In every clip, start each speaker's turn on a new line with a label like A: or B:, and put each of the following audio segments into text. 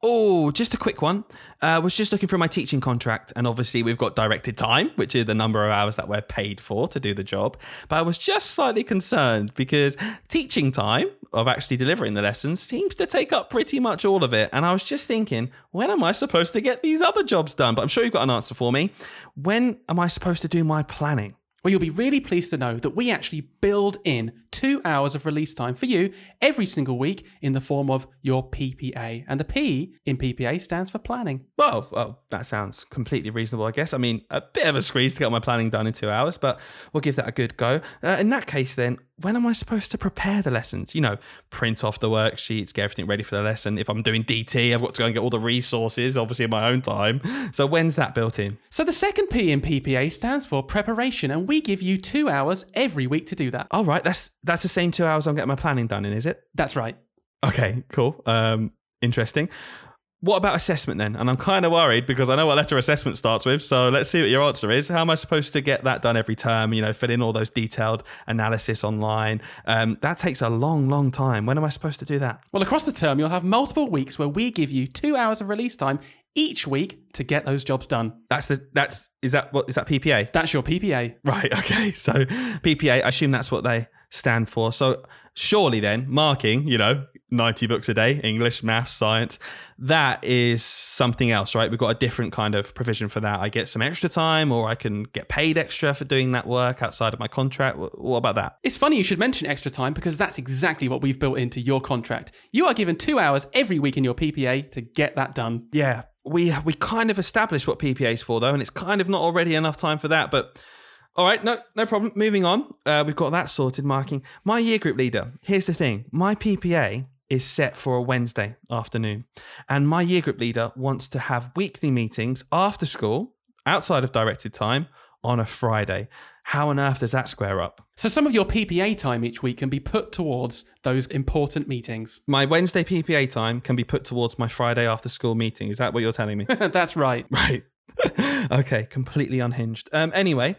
A: Oh, just a quick one. I uh, was just looking for my teaching contract, and obviously we've got directed time, which is the number of hours that we're paid for to do the job. But I was just slightly concerned because teaching time of actually delivering the lessons seems to take up pretty much all of it. And I was just thinking, when am I supposed to get these other jobs done? But I'm sure you've got an answer for me. When am I supposed to do my planning?
B: Well, you'll be really pleased to know that we actually build in two hours of release time for you every single week in the form of your PPA. And the P in PPA stands for planning.
A: Well, well, that sounds completely reasonable, I guess. I mean, a bit of a squeeze to get my planning done in two hours, but we'll give that a good go. Uh, in that case, then, when am I supposed to prepare the lessons? You know, print off the worksheets, get everything ready for the lesson. If I'm doing DT, I've got to go and get all the resources, obviously in my own time. So when's that built in?
B: So the second P in PPA stands for preparation, and we give you two hours every week to do that.
A: All right, that's that's the same two hours I'm getting my planning done in, is it?
B: That's right.
A: Okay, cool. Um, interesting. What about assessment then? And I'm kind of worried because I know what letter assessment starts with. So let's see what your answer is. How am I supposed to get that done every term? You know, fill in all those detailed analysis online. Um, that takes a long, long time. When am I supposed to do that?
B: Well, across the term, you'll have multiple weeks where we give you two hours of release time each week to get those jobs done.
A: That's the that's is that what is that PPA?
B: That's your PPA.
A: Right. Okay. So PPA. I assume that's what they stand for. So surely then marking, you know, 90 books a day, English, maths, science, that is something else, right? We've got a different kind of provision for that. I get some extra time or I can get paid extra for doing that work outside of my contract. What about that?
B: It's funny you should mention extra time because that's exactly what we've built into your contract. You are given two hours every week in your PPA to get that done.
A: Yeah. We, we kind of established what PPA is for though, and it's kind of not already enough time for that, but all right, no, no problem. Moving on. Uh, we've got that sorted. Marking my year group leader. Here's the thing: my PPA is set for a Wednesday afternoon, and my year group leader wants to have weekly meetings after school, outside of directed time, on a Friday. How on earth does that square up?
B: So some of your PPA time each week can be put towards those important meetings.
A: My Wednesday PPA time can be put towards my Friday after school meeting. Is that what you're telling me?
B: That's right.
A: Right. okay, completely unhinged. Um, anyway,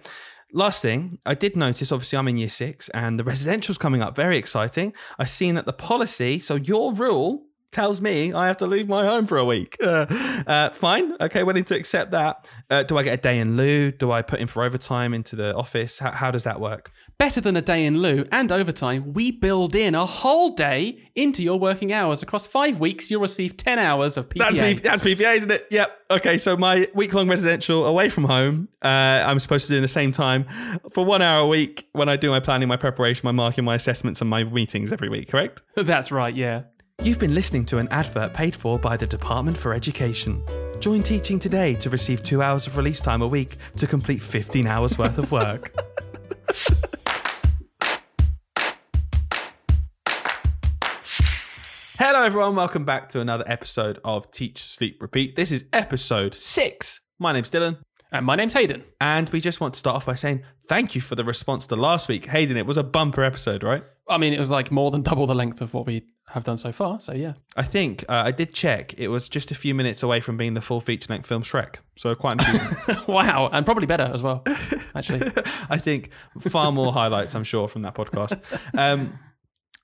A: Last thing, I did notice, obviously, I'm in year six and the residential's coming up. Very exciting. I've seen that the policy, so your rule tells me I have to leave my home for a week. Uh, uh, fine. Okay, willing to accept that. Uh, do I get a day in lieu? Do I put in for overtime into the office? How, how, does that work?
B: Better than a day in lieu and overtime, we build in a whole day into your working hours. Across five weeks, you'll receive 10 hours of PPA.
A: That's, P- that's PPA, isn't it? Yep. Okay, so my week long residential away from home, uh, I'm supposed to do in the same time for one hour a week when I do my planning, my preparation, my marking, my assessments, and my meetings every week, correct?
B: That's right, yeah.
A: You've been listening to an advert paid for by the Department for Education. Join teaching today to receive two hours of release time a week to complete 15 hours worth of work. Hello, everyone. Welcome back to another episode of Teach, Sleep, Repeat. This is episode six. My name's Dylan.
B: And my name's Hayden.
A: And we just want to start off by saying thank you for the response to last week. Hayden, it was a bumper episode, right?
B: I mean, it was like more than double the length of what we have done so far. So yeah,
A: I think uh, I did check. It was just a few minutes away from being the full feature length film Shrek. So quite
B: wow, and probably better as well. Actually,
A: I think far more highlights. I'm sure from that podcast. Um,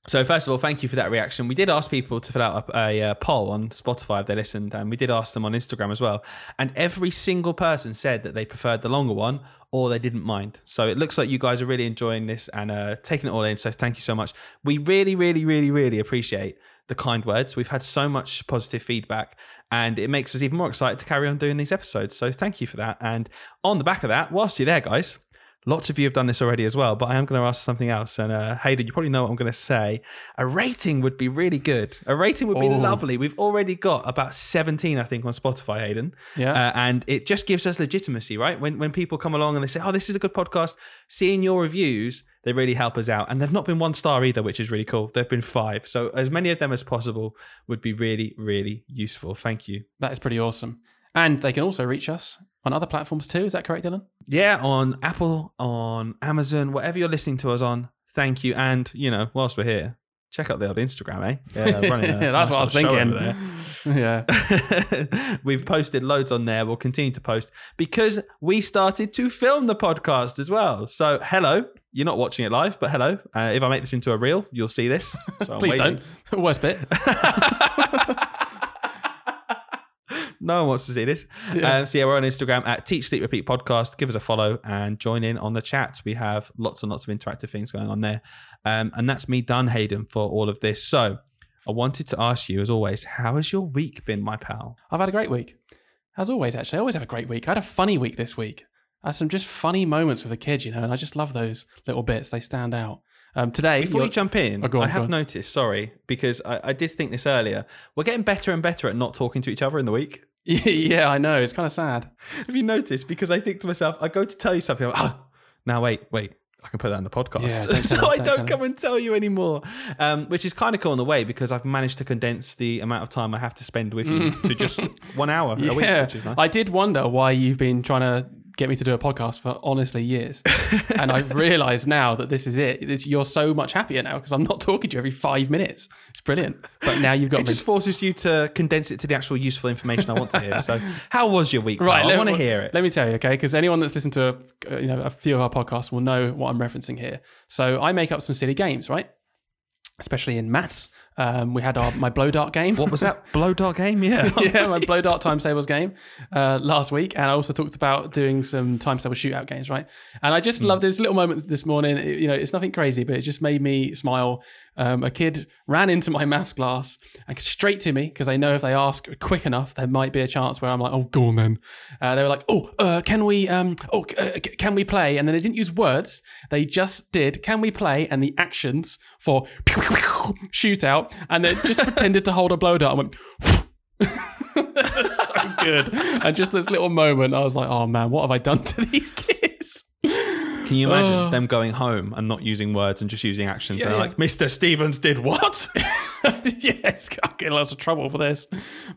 A: so first of all, thank you for that reaction. We did ask people to fill out a, a, a, poll on Spotify if they listened, and we did ask them on Instagram as well. And every single person said that they preferred the longer one or they didn't mind. So it looks like you guys are really enjoying this and uh, taking it all in. So thank you so much. We really, really, really, really appreciate the kind words. We've had so much positive feedback, and it makes us even more excited to carry on doing these episodes. So thank you for that. And on the back of that, whilst you're there, guys, Lots of you have done this already as well, but I am going to ask something else. And uh, Hayden, you probably know what I'm going to say. A rating would be really good. A rating would be oh. lovely. We've already got about 17, I think, on Spotify, Hayden.
B: Yeah.
A: Uh, and it just gives us legitimacy, right? When when people come along and they say, "Oh, this is a good podcast," seeing your reviews, they really help us out. And they've not been one star either, which is really cool. They've been five. So as many of them as possible would be really, really useful. Thank you.
B: That is pretty awesome. And they can also reach us on other platforms too. Is that correct, Dylan?
A: Yeah, on Apple, on Amazon, whatever you're listening to us on. Thank you. And, you know, whilst we're here, check out the old Instagram, eh?
B: Yeah, running a, that's what I was thinking. yeah.
A: We've posted loads on there. We'll continue to post because we started to film the podcast as well. So, hello. You're not watching it live, but hello. Uh, if I make this into a reel, you'll see this.
B: So Please don't. Worst bit.
A: No one wants to see this.
B: Yeah.
A: Um, so yeah, we're on Instagram at Teach Sleep Repeat Podcast. Give us a follow and join in on the chat. We have lots and lots of interactive things going on there. Um, and that's me done, Hayden, for all of this. So I wanted to ask you, as always, how has your week been, my pal?
B: I've had a great week. As always, actually. I always have a great week. I had a funny week this week. I had some just funny moments with the kids, you know, and I just love those little bits. They stand out. Um, today,
A: Before
B: you're-
A: jump in,
B: Oh, on,
A: I have noticed, sorry, because I, I did think this earlier. We're getting better and better at not talking to each other in the week.
B: yeah, I know. It's kind of sad.
A: Have you noticed? Because I think to myself, I go to tell you something. Like, oh, now wait, wait. I can put that in the podcast.
B: Yeah, don't
A: so I
B: don't
A: don't come and tell you anymore. Um, which is kind of cool in the way because I've managed to condense the amount of time I have to spend with you to just one hour a week,
B: yeah,
A: which is nice.
B: I did wonder why you've been trying to get me to do a podcast for honestly years, and I've realised now that this is it. It's, you're so much happier now because I'm not talking to you every five minutes. It's brilliant. But now you've got
A: it
B: me.
A: just forces you to condense it to the actual useful information I want to hear. So, how was your week?
B: Right,
A: Right, I want to hear it.
B: Let me tell you, okay? Because anyone that's listened to a, uh, you know a few of our podcasts will know what I'm referencing here. So I make up some silly games, right? Especially in maths. Um, we had our my blow dart game.
A: What was that blow dart game? Yeah.
B: yeah, my blow dart times tables game uh, last week, and I also talked about doing some times table shootout games, right? And I just love this little moment this morning. It- you know, it's nothing crazy, but it just made me smile. Um, a kid ran into my maths class and straight to me because I know if they ask quick enough, there might be a chance where I'm like, "Oh, go on then." Uh, they were like, "Oh, uh, can we? Um, oh, uh, can we play?" And then they didn't use words; they just did, "Can we play?" and the actions for shootout, and they just pretended to hold a blow dart. I went. so good. And just this little moment, I was like, oh man, what have I done to these kids?
A: Can you imagine
B: Oh.
A: them going home and not using words and just using actions?
B: Yeah,
A: and they're
B: yeah.
A: like, Mr. Stevens did what?
B: yes, I'll get in lots of trouble for this.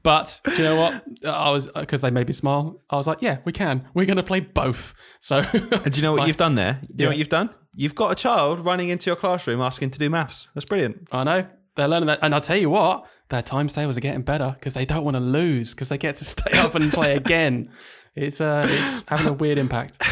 B: But do you know what? I was, because they made me smile, I was like, yeah, we can. We're going to play both. So,
A: and do you know what
B: My-
A: you've done there? Do you know what you've done? You've got a child running into your classroom asking to do maths. That's brilliant.
B: I know. They're learning that. And I'll tell you what, their times tables are getting better because they don't want to lose because they get to stay up and play again. It's, uh, it's having a weird impact.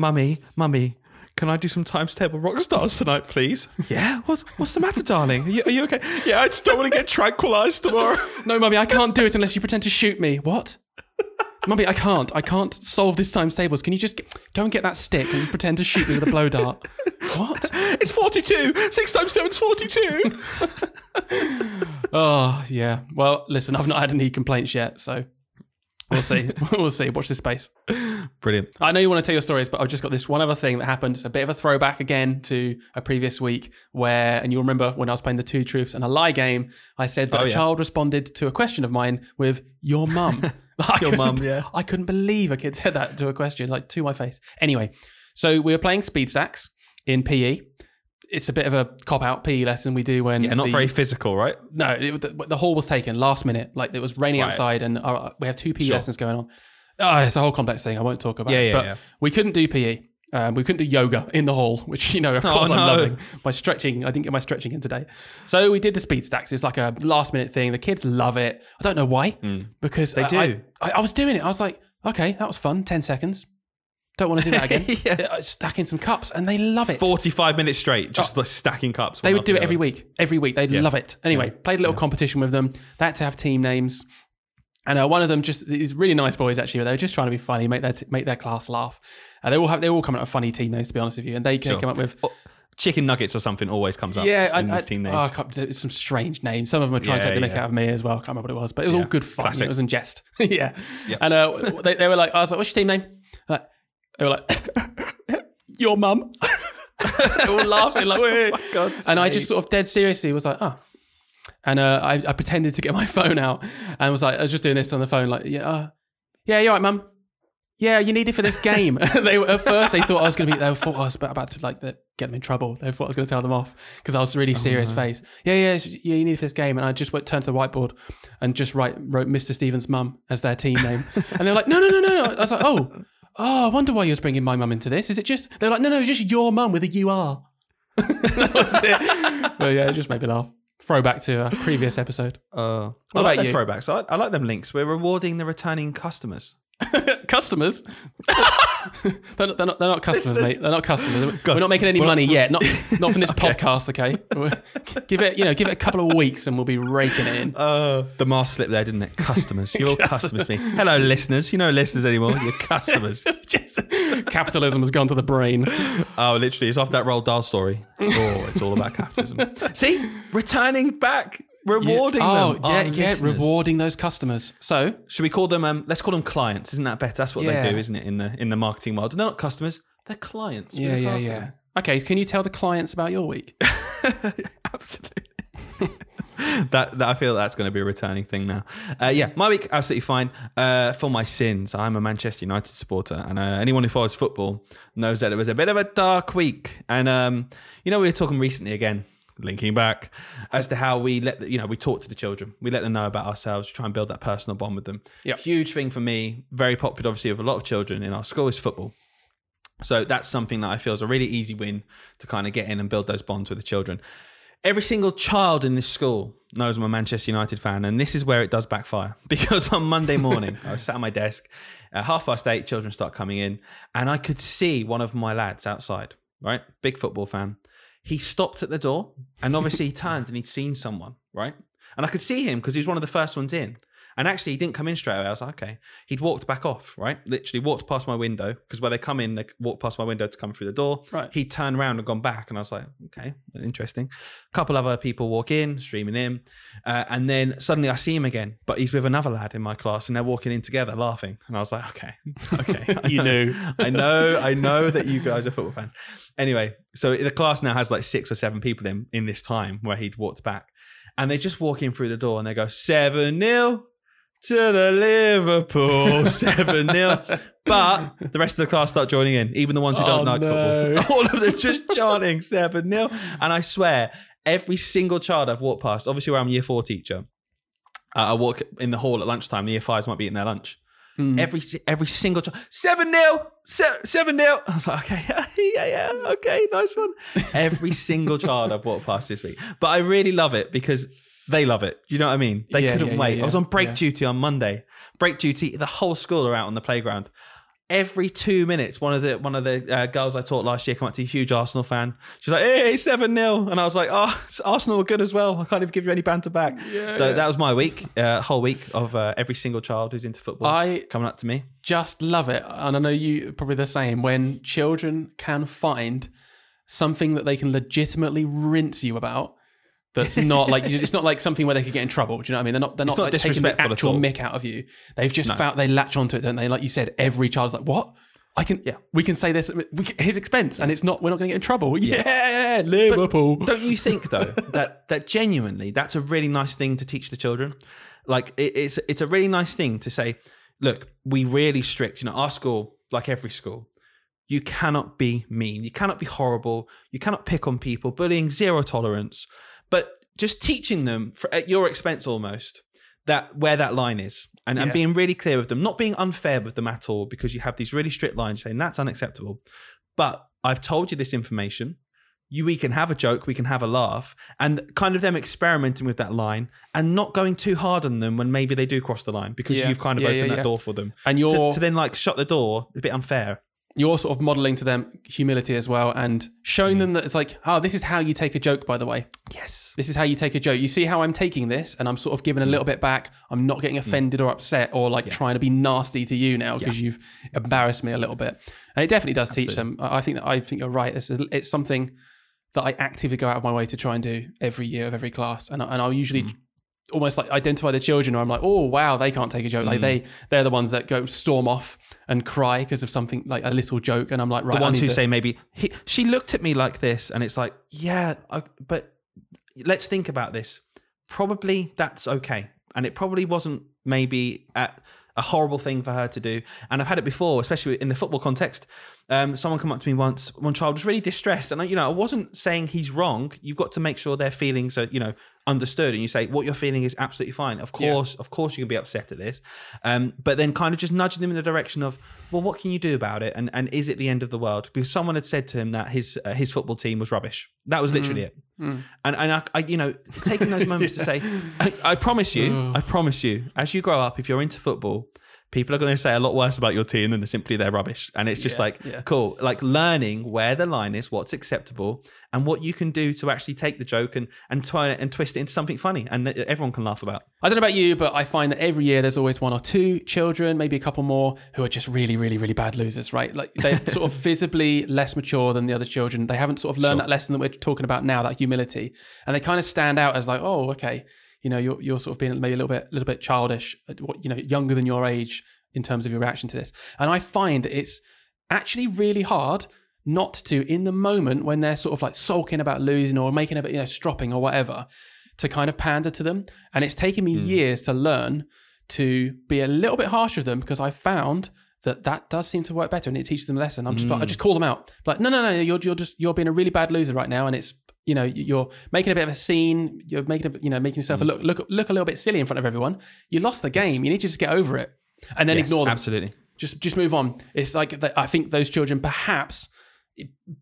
A: Mummy, mummy, can I do some times table rock stars tonight, please? yeah. What's what's the matter, darling? Are you, are you okay? Yeah, I just don't want to get tranquilized tomorrow.
B: No, mummy, I can't do it unless you pretend to shoot me. What? Mummy, I can't. I can't solve this times tables. Can you just get, go and get that stick and pretend to shoot me with a blow dart? What?
A: it's forty-two. Six times seven's forty-two.
B: Oh, yeah. Well, listen, I've not had any complaints yet, so we'll see. we'll see. Watch this space.
A: brilliant.
B: I know you want to tell your stories, but I've just got this one other thing that happened. It's a bit of a throwback again to a previous week where, and you'll remember when I was playing the two truths and a lie game, I said that
A: Oh,
B: a
A: yeah.
B: child responded to a question of mine with your mum.
A: Your mum, yeah.
B: I couldn't believe a kid said that to a question, like to my face. Anyway, so we were playing speed stacks in PE. It's a bit of a cop out PE lesson we do when
A: Yeah, not
B: the-
A: very physical, right?
B: no, it, the, the hall was taken last minute. Like it was raining
A: Right.
B: outside, and uh, we have two PE
A: Sure.
B: lessons going on. Oh, it's a whole complex thing. I won't talk about.
A: Yeah,
B: it.
A: yeah,
B: but
A: yeah.
B: we couldn't do PE. Um, we couldn't do yoga in the hall, which you know, of
A: Oh,
B: course, I'm loving. My stretching, I didn't get my stretching in today. So we did the speed stacks. It's like a last minute thing. The kids love it. I don't know why, because
A: Hmm. They
B: I,
A: do.
B: I, I was doing it. I was like, okay, that was fun. Ten seconds. Don't want to do that again.
A: Yeah.
B: Uh, Stacking some cups, and they love it.
A: Forty-five minutes straight, just like stacking cups.
B: Oh. They would do it every week. Every week. They'd love it. Anyway, played a little competition with them. They had to have team names. And uh, one of them just these really nice boys actually. They were just trying to be funny, make their t- make their class laugh. Uh, they all have they all come up with funny team names to be honest with you, and they
A: Sure.
B: came up with
A: other. Chicken nuggets or something always comes up.
B: yeah,
A: in
B: I,
A: these team
B: oh,
A: names.
B: I some strange names. Some of them are trying to take the mick
A: yeah.
B: out of me as well. I can't remember what it was, but it was all good fun.
A: classic.
B: It was in jest. yeah,
A: Yep.
B: and uh, they, they were like, I was like, "What's your team name?" Like, they were like, "Your mum." they were all laughing like, "Wait."
A: God!"
B: and I just sort of dead seriously was like, oh. And uh, I, I pretended to get my phone out and was like, I was just doing this on the phone, like, yeah, uh, yeah, you're right, mum. Yeah, you need it for this game. they were, at first they thought I was going to be. They thought I was about to like get them in trouble. They thought I was going to tell them off because I was really serious face. Yeah, yeah, yeah. You need it for this game, and I just went turned to the whiteboard and just write wrote Mr. Stevens' mum as their team name, and they were like, no, no, no, no, no. I was like, oh, oh, I wonder why you was bringing my mum into this. Is it just? They're like, no, no, it's just your mum with a a U R. that was it. Well, yeah, it just made me laugh. Throwback to a previous episode.
A: Uh, I
B: What
A: like
B: about
A: the
B: you?
A: throwbacks. I I like them links. We're rewarding the returning customers.
B: customers. they're, not, they're not. They're not customers, mate. They're not customers.
A: God.
B: We're not making any
A: We're
B: money yet. Not not from this podcast. Okay. We're- give it. You know. Give it a couple of weeks, and we'll be raking it in.
A: Uh, the mask slipped there, didn't it? Customers. You're all customers to me. Hello, listeners. You know listeners anymore. You're customers.
B: Just- capitalism has gone to the brain.
A: oh, literally. It's off that Roald Dahl story. Oh, it's all about capitalism. See? Returning back. Rewarding
B: oh,
A: them.
B: yeah, yeah.
A: listeners.
B: Rewarding those customers. So
A: Should we call them? Um, let's call them clients. Isn't that better? That's what
B: Yeah.
A: they do, isn't it? In the in the marketing world, they're not customers. They're clients.
B: Yeah, yeah, yeah.
A: them.
B: Okay. Can you tell the clients about your week?
A: Absolutely. that, that I feel that's going to be a returning thing now. Uh, yeah, my week absolutely fine. Uh, for my sins, I'm a Manchester United supporter, and uh, anyone who follows football knows that it was a bit of a dark week. And um, you know, we were talking recently again, linking back as to how we let the, you know we talk to the children, we let them know about ourselves, we try and build that personal bond with them.
B: Yep.
A: Huge thing for me, very popular, obviously, with a lot of children in our school is football. So that's something that I feel is a really easy win to kind of get in and build those bonds with the children. Every single child in this school knows I'm a Manchester United fan, and this is where it does backfire because on Monday morning I was sat at my desk at half past eight. Children start coming in, and I could see one of my lads outside. Right, big football fan. He stopped at the door, and obviously he turned and he'd seen someone. Right, and I could see him because he was one of the first ones in. And actually, he didn't come in straight away. I was like, okay. He'd walked back off, right? Literally walked past my window because where they come in, they walk past my window to come through the door.
B: Right.
A: He'd turned around and gone back. And I was like, okay, interesting. A couple other people walk in, streaming in. Uh, and then suddenly I see him again, but he's with another lad in my class and they're walking in together laughing. And I was like, okay, okay.
B: You
A: know.
B: knew.
A: I know, I know that you guys are football fans. Anyway, so the class now has like six or seven people in in this time where he'd walked back, and they just walk in through the door and they go seven 0 to the Liverpool seven 0 But the rest of the class start joining in, even the ones who don't
B: Oh,
A: like
B: no.
A: football. All of them just chanting seven 0 And I swear, every single child I've walked past, obviously where I'm a year four teacher, uh, I walk in the hall at lunchtime. The year fives might be eating their lunch
B: Mm.
A: every every single child. Seven nil, seven nil. I was like, okay, yeah, yeah, okay, nice one. Every single child I've walked past this week, but I really love it because they love it. You know what I mean? They
B: Yeah,
A: couldn't
B: yeah, yeah,
A: wait. I was on break
B: yeah.
A: duty on Monday. Break duty. The whole school are out on the playground. Every two minutes, one of the one of the uh, girls I taught last year come up to a huge Arsenal fan. She's like, "Hey, seven 0 and I was like, "Oh, Arsenal were good as well. I can't even give you any banter back."
B: Yeah,
A: so
B: yeah.
A: that was my week, uh, whole week of uh, every single child who's into football
B: I
A: coming up to me.
B: just love it. And I know you probably the same when children can find something that they can legitimately rinse you about. That's not like it's not like something where they could get in trouble. Do you know what I mean? They're not. They're not,
A: not
B: like taking the actual mick out of you. They've just
A: No.
B: found they latch onto it, don't they? Like you said, every child's like, "What? I can.
A: Yeah.
B: we can say this at we can- his expense, and it's not. We're not going to get in trouble. Yeah, Liverpool.
A: Don't you think though that that genuinely that's a really nice thing to teach the children? Like it, it's it's a really nice thing to say, look, we really strict. You know, our school, like every school, you cannot be mean, you cannot be horrible, you cannot pick on people, bullying, zero tolerance. But just teaching them for, at your expense almost that where that line is and, and being really clear with them, not being unfair with them at all because you have these really strict lines saying that's unacceptable. But I've told you this information. You, we can have a joke, we can have a laugh, and kind of them experimenting with that line and not going too hard on them when maybe they do cross the line because
B: Yeah.
A: you've kind of
B: Yeah,
A: opened
B: yeah,
A: that
B: yeah.
A: door for them.
B: and you're
A: to then like shut the door, a bit unfair.
B: You're sort of modeling to them humility as well, and showing mm. them that it's like, oh, this is how you take a joke. By the way,
A: Yes.
B: This is how you take a joke. You see how I'm taking this, and I'm sort of giving a mm. little bit back. I'm not getting mm. offended or upset or like trying to be nasty to you now because you've embarrassed me a little bit. And it definitely does teach them. I think that I think you're right. It's, a, it's something that I actively go out of my way to try and do every year of every class, and, and I'll usually. Almost like identify the children, or I'm like, oh wow, they can't take a joke. Like they, they're the ones that go storm off and cry because of something like a little joke, and I'm like, right,
A: the
B: I
A: ones who
B: to-
A: say maybe he, she looked at me like this and it's like yeah I, but let's think about this. Probably that's okay. And it probably wasn't maybe at a horrible thing for her to do. And i've had it before especially in the football context. Um, someone come up to me once one child was really distressed and I, you know i wasn't saying he's wrong. You've got to make sure their feelings are you know understood and you say what you're feeling is absolutely fine. Of
B: Yeah.
A: course of course you can be upset at this. Um, but then kind of just nudging them in the direction of well what can you do about it? And and is it the end of the world? Because someone had said to him that his uh, his football team was rubbish. That was literally it.
B: Mm.
A: and and I, I you know taking those moments to say I, I promise you
B: Ugh.
A: I promise you as you grow up if you're into football people are going to say a lot worse about your team than simply they're rubbish. And it's just
B: Yeah,
A: like,
B: yeah.
A: cool, like learning where the line is, what's acceptable, and what you can do to actually take the joke and, and turn it and twist it into something funny and that everyone can laugh about.
B: I don't know about you, but I find that every year there's always one or two children, maybe a couple more, who are just really, really, really bad losers, right? Like they're sort of visibly less mature than the other children. They haven't sort of learned
A: Sure.
B: that lesson that we're talking about now, that humility, and they kind of stand out as like, oh, okay, you know, you're you're sort of being maybe a little bit, a little bit childish, uh, you know, younger than your age in terms of your reaction to this. And I find that it's actually really hard not to in the moment when they're sort of like sulking about losing or making a bit, you know, stropping or whatever, to kind of pander to them. And it's taken me years to learn to be a little bit harsher with them because I found that that does seem to work better and it teaches them a lesson. I'm just like, I just call them out. Like, no, no, no, you're, you're just, you're being a really bad loser right now. And it's, you know, you're making a bit of a scene. You're making a, you know, making yourself a look, look, look a little bit silly in front of everyone. You lost the game. You need to just get over it and then
A: Yes,
B: ignore them
A: Absolutely.
B: just just move on. It's like that- I think those children perhaps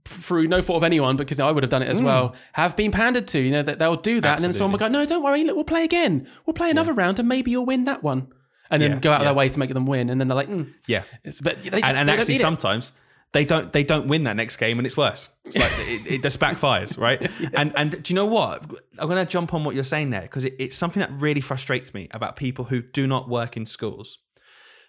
B: through no fault of anyone, because I would have done it as well, have been pandered to. You know that they'll do that, and then someone will go, "No, don't worry, look, we'll play again. We'll play another round, and maybe you'll win that one." And then
A: Yeah,
B: go out of
A: yeah.
B: their way to make them win, and then they're like, mm.
A: Yeah.
B: "But they just,
A: and, and actually
B: sometimes it.
A: They don't they don't win that next game and it's worse. It's like it, it just backfires right? And and do you know what? I'm going to jump on what you're saying there because it, it's something that really frustrates me about people who do not work in schools.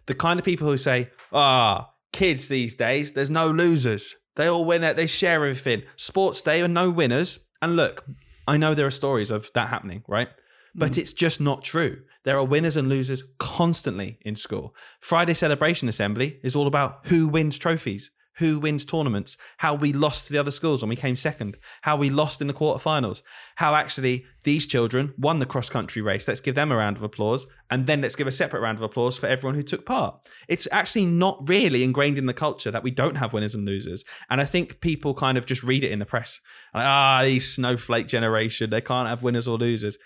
A: The kind of people who say ah kids these days there's no losers. They all win it they share everything. Sports day are no winners. And look i know there are stories of that happening right? But it's just not true. There are winners and losers constantly in school. Friday Celebration Assembly is all about who wins trophies, who wins tournaments, how we lost to the other schools when we came second, how we lost in the quarterfinals, how actually these children won the cross country race. Let's give them a round of applause. And then let's give a separate round of applause for everyone who took part. It's actually not really ingrained in the culture that we don't have winners and losers. And I think people kind of just read it in the press. Like, ah, these snowflake generation, they can't have winners or losers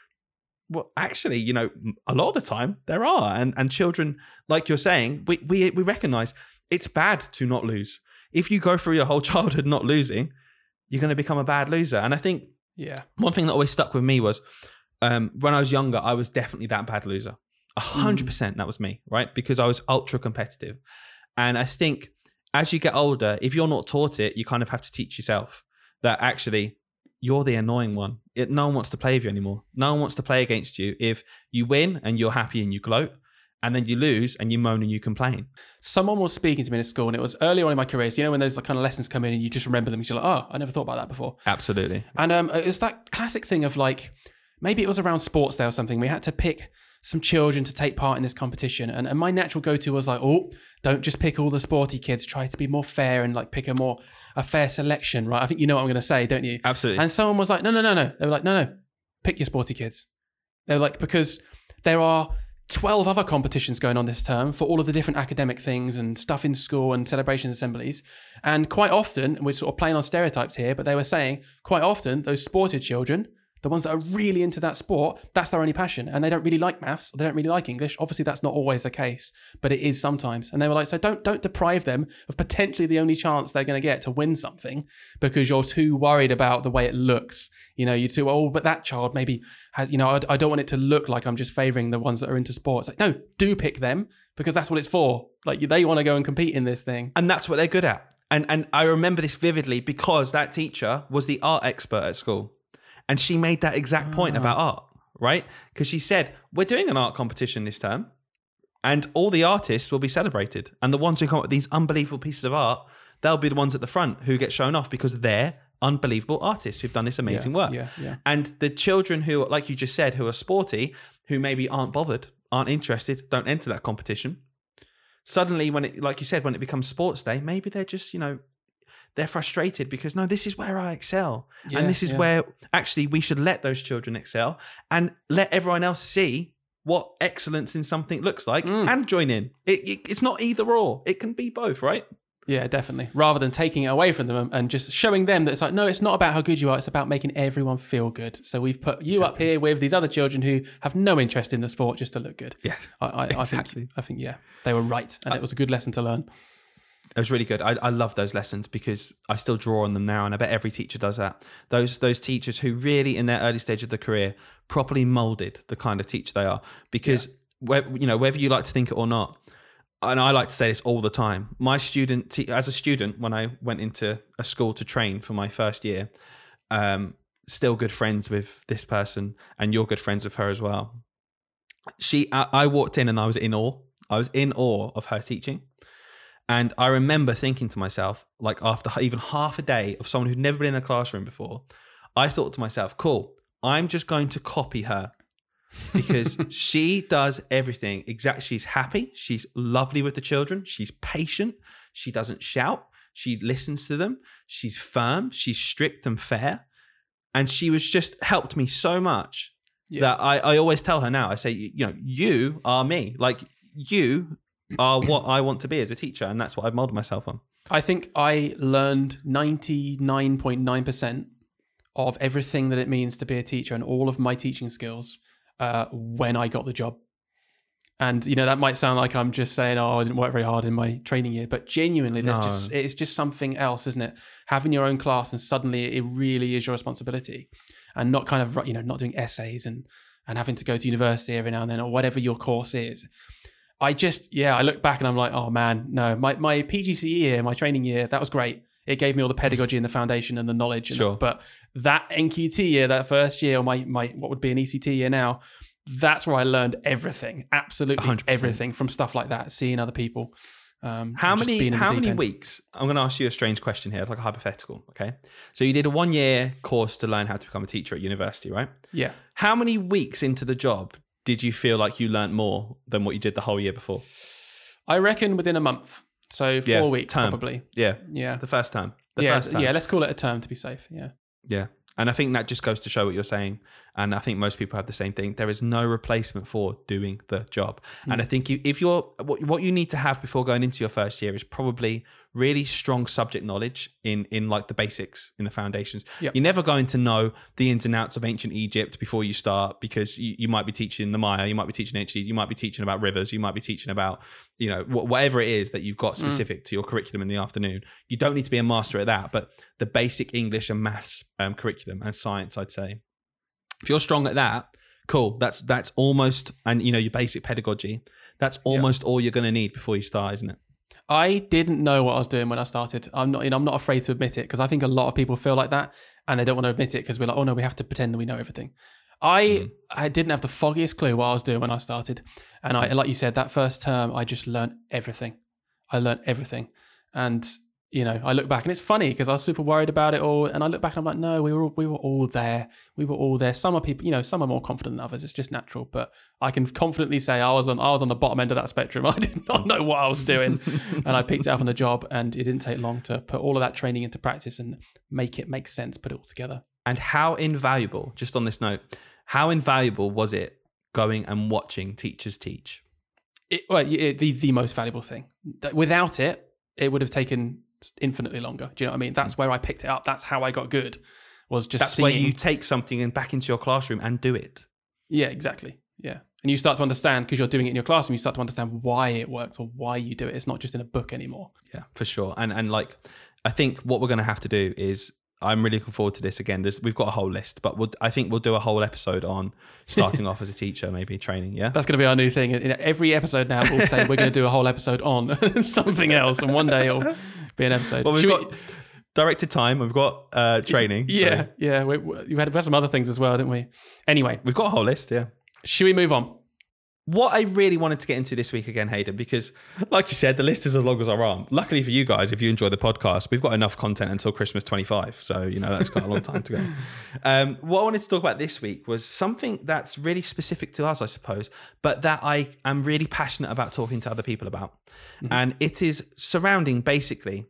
A: well actually you know a lot of the time there are and and children like you're saying we we, we recognize it's bad to not lose if you go through your whole childhood not losing you're going to become a bad loser and i think
B: yeah,
A: one thing that always stuck with me was um, when I was younger, I was definitely that bad loser. A hundred percent, that was me, right? Because I was ultra competitive, and I think as you get older, if you're not taught it, you kind of have to teach yourself that actually you're the annoying one. It, no one wants to play with you anymore. No one wants to play against you. If you win and you're happy and you gloat, and then you lose and you moan and you complain.
B: someone was speaking to me in school, and it was earlier on in my career. So you know when those like, kind of lessons come in, and you just remember them. You're like, oh, I never thought about that before.
A: Absolutely.
B: And um, it was that classic thing of like, maybe it was around sports day or something. We had to pick some children to take part in this competition. And, and my natural go to was like, oh, don't just pick all the sporty kids. Try to be more fair and like pick a more, a fair selection, right? I think you know what I'm going to say, don't you?
A: Absolutely.
B: And someone was like, no, no, no, no. They were like, no, no, pick your sporty kids. They were like, because there are 12 other competitions going on this term for all of the different academic things and stuff in school and celebration assemblies. And quite often, we're sort of playing on stereotypes here, but they were saying quite often those sported children, the ones that are really into that sport, that's their only passion. And they don't really like maths, they don't really like English. Obviously, that's not always the case, but it is sometimes. And they were like, so don't don't deprive them of potentially the only chance they're going to get to win something because you're too worried about the way it looks. You know, you're too, oh, but that child maybe has, you know, I, I don't want it to look like I'm just favoring the ones that are into sports. Like, no, do pick them because that's what it's for. Like, they want to go and compete in this thing.
A: and that's what they're good at. And and I remember this vividly because that teacher was the art expert at school, and she made that exact point about mm. art, right? Because she said we're doing an art competition this term, and all the artists will be celebrated, and the ones who come up with these unbelievable pieces of art, they'll be the ones at the front who get shown off because they're unbelievable artists who've done this amazing work.
B: Yeah, yeah.
A: And the children who, like you just said, who are sporty, who maybe aren't bothered, aren't interested, don't enter that competition. Suddenly, when it, like you said, when it becomes sports day, maybe they're just, you know, they're frustrated because no, this is where I excel.
B: Yeah,
A: and this is
B: yeah.
A: where actually we should let those children excel and let everyone else see what excellence in something looks like
B: Mm.
A: and join in. It, it, it's not either or, it can be both, right?
B: Yeah, definitely. Rather than taking it away from them and just showing them that it's like, no, it's not about how good you are. It's about making everyone feel good. So we've put you up here with these other children who have no interest in the sport just to look good.
A: Yeah.
B: I, I, I think, I think, yeah, they were right, and it was a good lesson to learn.
A: It was really good. I, I love those lessons because I still draw on them now, and I bet every teacher does that. Those those teachers who really, in their early stage of the career, properly molded the kind of teacher they are. Because whe- you know, whether you like to think it or not, and I like to say this all the time. My student, te- as a student, when I went into a school to train for my first year, um, still good friends with this person, and you're good friends with her as well. She, I, I walked in and I was in awe. I was in awe of her teaching. And I remember thinking to myself, like after even half a day of someone who'd never been in a classroom before, I thought to myself, cool, I'm just going to copy her because she does everything exactly. She's happy. She's lovely with the children. She's patient. She doesn't shout. She listens to them. She's firm. She's strict and fair. And she was just helped me so much
B: Yeah.
A: that I, I always tell her now, I say, you know, you are me. Like you are what I want to be as a teacher. And that's what I've molded myself on.
B: I think I learned 99.9% of everything that it means to be a teacher and all of my teaching skills uh, when I got the job. And you know that might sound like I'm just saying, "Oh, I didn't work very hard in my training year," but genuinely,
A: No.
B: just it's just something else, isn't it? Having your own class and suddenly it really is your responsibility, and not kind of you know not doing essays and and having to go to university every now and then or whatever your course is. I just yeah, I look back and I'm like, oh man, no, my my PGCE year, my training year, that was great. It gave me all the pedagogy and the foundation and the knowledge. and-
A: Sure.
B: but that NQT year, that first year, or my my what would be an ECT year now, that's where I learned everything, absolutely
A: 100%.
B: everything from stuff like that, seeing other people. Um,
A: How many
B: being in the
A: how many
B: end.
A: weeks? I'm going to ask you a strange question here. It's like a hypothetical. Okay, so you did a one year course to learn how to become a teacher at university, right?
B: Yeah,
A: How many weeks into the job did you feel like you learnt more than what you did the whole year before?
B: I reckon within a month, so four
A: Yeah,
B: weeks
A: term.
B: probably.
A: Yeah,
B: Yeah,
A: the first time. The
B: yeah,
A: first time.
B: yeah. Let's call it a term to be safe. Yeah.
A: Yeah. And I think that just goes to show what you're saying. And I think most people have the same thing. There is no replacement for doing the job. And
B: Mm.
A: I think you, if you're, what, what you need to have before going into your first year is probably really strong subject knowledge in, in like the basics, in the foundations.
B: Yep.
A: You're never going to know the ins and outs of ancient Egypt before you start because you, you might be teaching the Maya, you might be teaching ancient, you might be teaching about rivers, you might be teaching about, you know, wh- whatever it is that you've got
B: Mm.
A: specific to your curriculum in the afternoon. You don't need to be a master at that, but the basic English and maths um, curriculum and science, I'd say. If you're strong at that, cool. That's that's almost and you know your basic pedagogy. That's almost all you're going to need before you start, isn't it?
B: I didn't know what I was doing when I started. I'm not, you know, I'm not afraid to admit it because I think a lot of people feel like that and they don't want to admit it because we're like, oh no, we have to pretend that we know everything. I
A: Mhm.
B: I didn't have the foggiest clue what I was doing when I started, and I, like you said, that first term, I just learned everything. I learned everything, and you know, I look back and it's funny because I was super worried about it all, and I look back and I'm like, no, we were we were all there. We were all there. Some are people, you know, some are more confident than others. It's just natural, but I can confidently say I was on I was on the bottom end of that spectrum. I did not know what I was doing, and I picked it up on the job, and it didn't take long to put all of that training into practice and make it make sense, put it all together.
A: And how invaluable, just on this note, how invaluable was it going and watching teachers teach?
B: It, well, it, the the most valuable thing. Without it, it would have taken infinitely longer. Do you know what I mean? That's mm. where I picked it up. That's how I got good. Was just
A: That's
B: seeing.
A: where you take something and back into your classroom and do it.
B: Yeah, exactly. Yeah, and you start to understand because you're doing it in your classroom. You start to understand why it works or why you do it. It's not just in a book anymore.
A: Yeah, for sure. And and like, I think what we're going to have to do is. I'm really looking forward to this again. There's, we've got a whole list, but we'll, I think we'll do a whole episode on starting off as a teacher, maybe training. Yeah,
B: That's going to be our new thing. In every episode now, we'll say we're going to do a whole episode on something else, and one day it'll be an episode.
A: Well, we've
B: Should we-
A: got directed time. We've got uh, training. so
B: yeah, yeah. We, we, we had we had some other things as well, didn't we? Anyway,
A: we've got a whole list. Yeah.
B: should we move on?
A: What I really wanted to get into this week again, Hayden, because like you said, the list is as long as our arm. Luckily for you guys, if you enjoy the podcast, we've got enough content until Christmas 25. So, you know, that's quite a long time to go. Um, what I wanted to talk about this week was something that's really specific to us, I suppose, but that I am really passionate about talking to other people about. And it is surrounding basically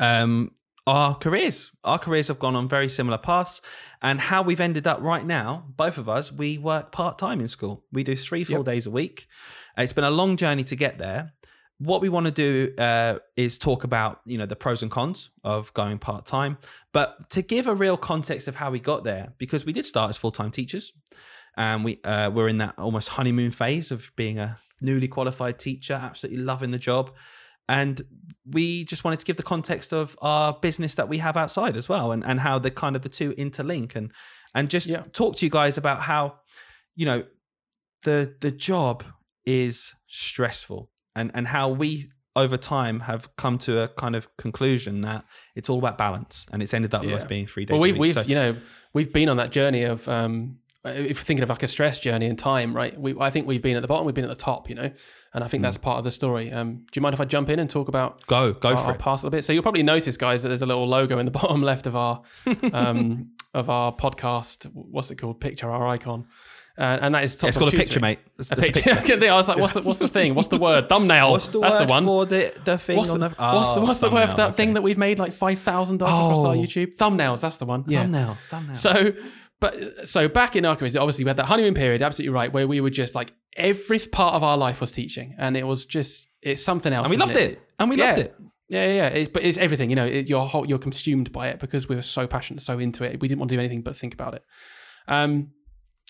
A: um, our careers. Our careers have gone on very similar paths, and how we've ended up right now. Both of us, we work part time in school. We do three full
B: Yep.
A: days a week. It's been a long journey to get there. What we want to do uh, is talk about you know the pros and cons of going part time, but to give a real context of how we got there, because we did start as full time teachers, and we uh, we're in that almost honeymoon phase of being a newly qualified teacher, absolutely loving the job and we just wanted to give the context of our business that we have outside as well and, and how the kind of the two interlink and and just
B: Yeah.
A: talk to you guys about how you know the the job is stressful and and how we over time have come to a kind of conclusion that it's all about balance, and it's ended up with us being three days.
B: Well, we've we've
A: So-
B: you know we've been on that journey of um, if you're thinking of like a stress journey in time, right? We I think we've been at the bottom, we've been at the top, you know, and I think that's part of the story. Um, do you mind if I jump in and talk about
A: go go
B: our,
A: for
B: our
A: it.
B: past a little bit? So you'll probably notice, guys, that there's a little logo in the bottom left of our um, of our podcast. What's it called? Picture our icon. Uh, and that is top
A: It's
B: Dog
A: called a picture, mate. That's-
B: A
A: that's a
B: picture. I was like, what's the, what's the thing? What's the word? Thumbnail.
A: What's the
B: That's
A: word
B: the one.
A: for the, the thing
B: What's
A: on
B: the,
A: the,
B: what's the
A: Oh,
B: what's the word for that
A: thumbnail,
B: thing that we've made like five thousand dollars across our
A: Oh.
B: YouTube? Thumbnails. That's the one. Yeah.
A: Thumbnail, thumbnail.
B: So, but so back in Archimedes, obviously we had that honeymoon period. Absolutely right, where we were just like every part of our life was teaching, and it was just it's something else.
A: and we loved it. And we
B: Yeah.
A: loved it.
B: Yeah, yeah, yeah. It's, but it's everything. You know, it, you're whole, you're consumed by it because we were so passionate, so into it. We didn't want to do anything but think about it. Um,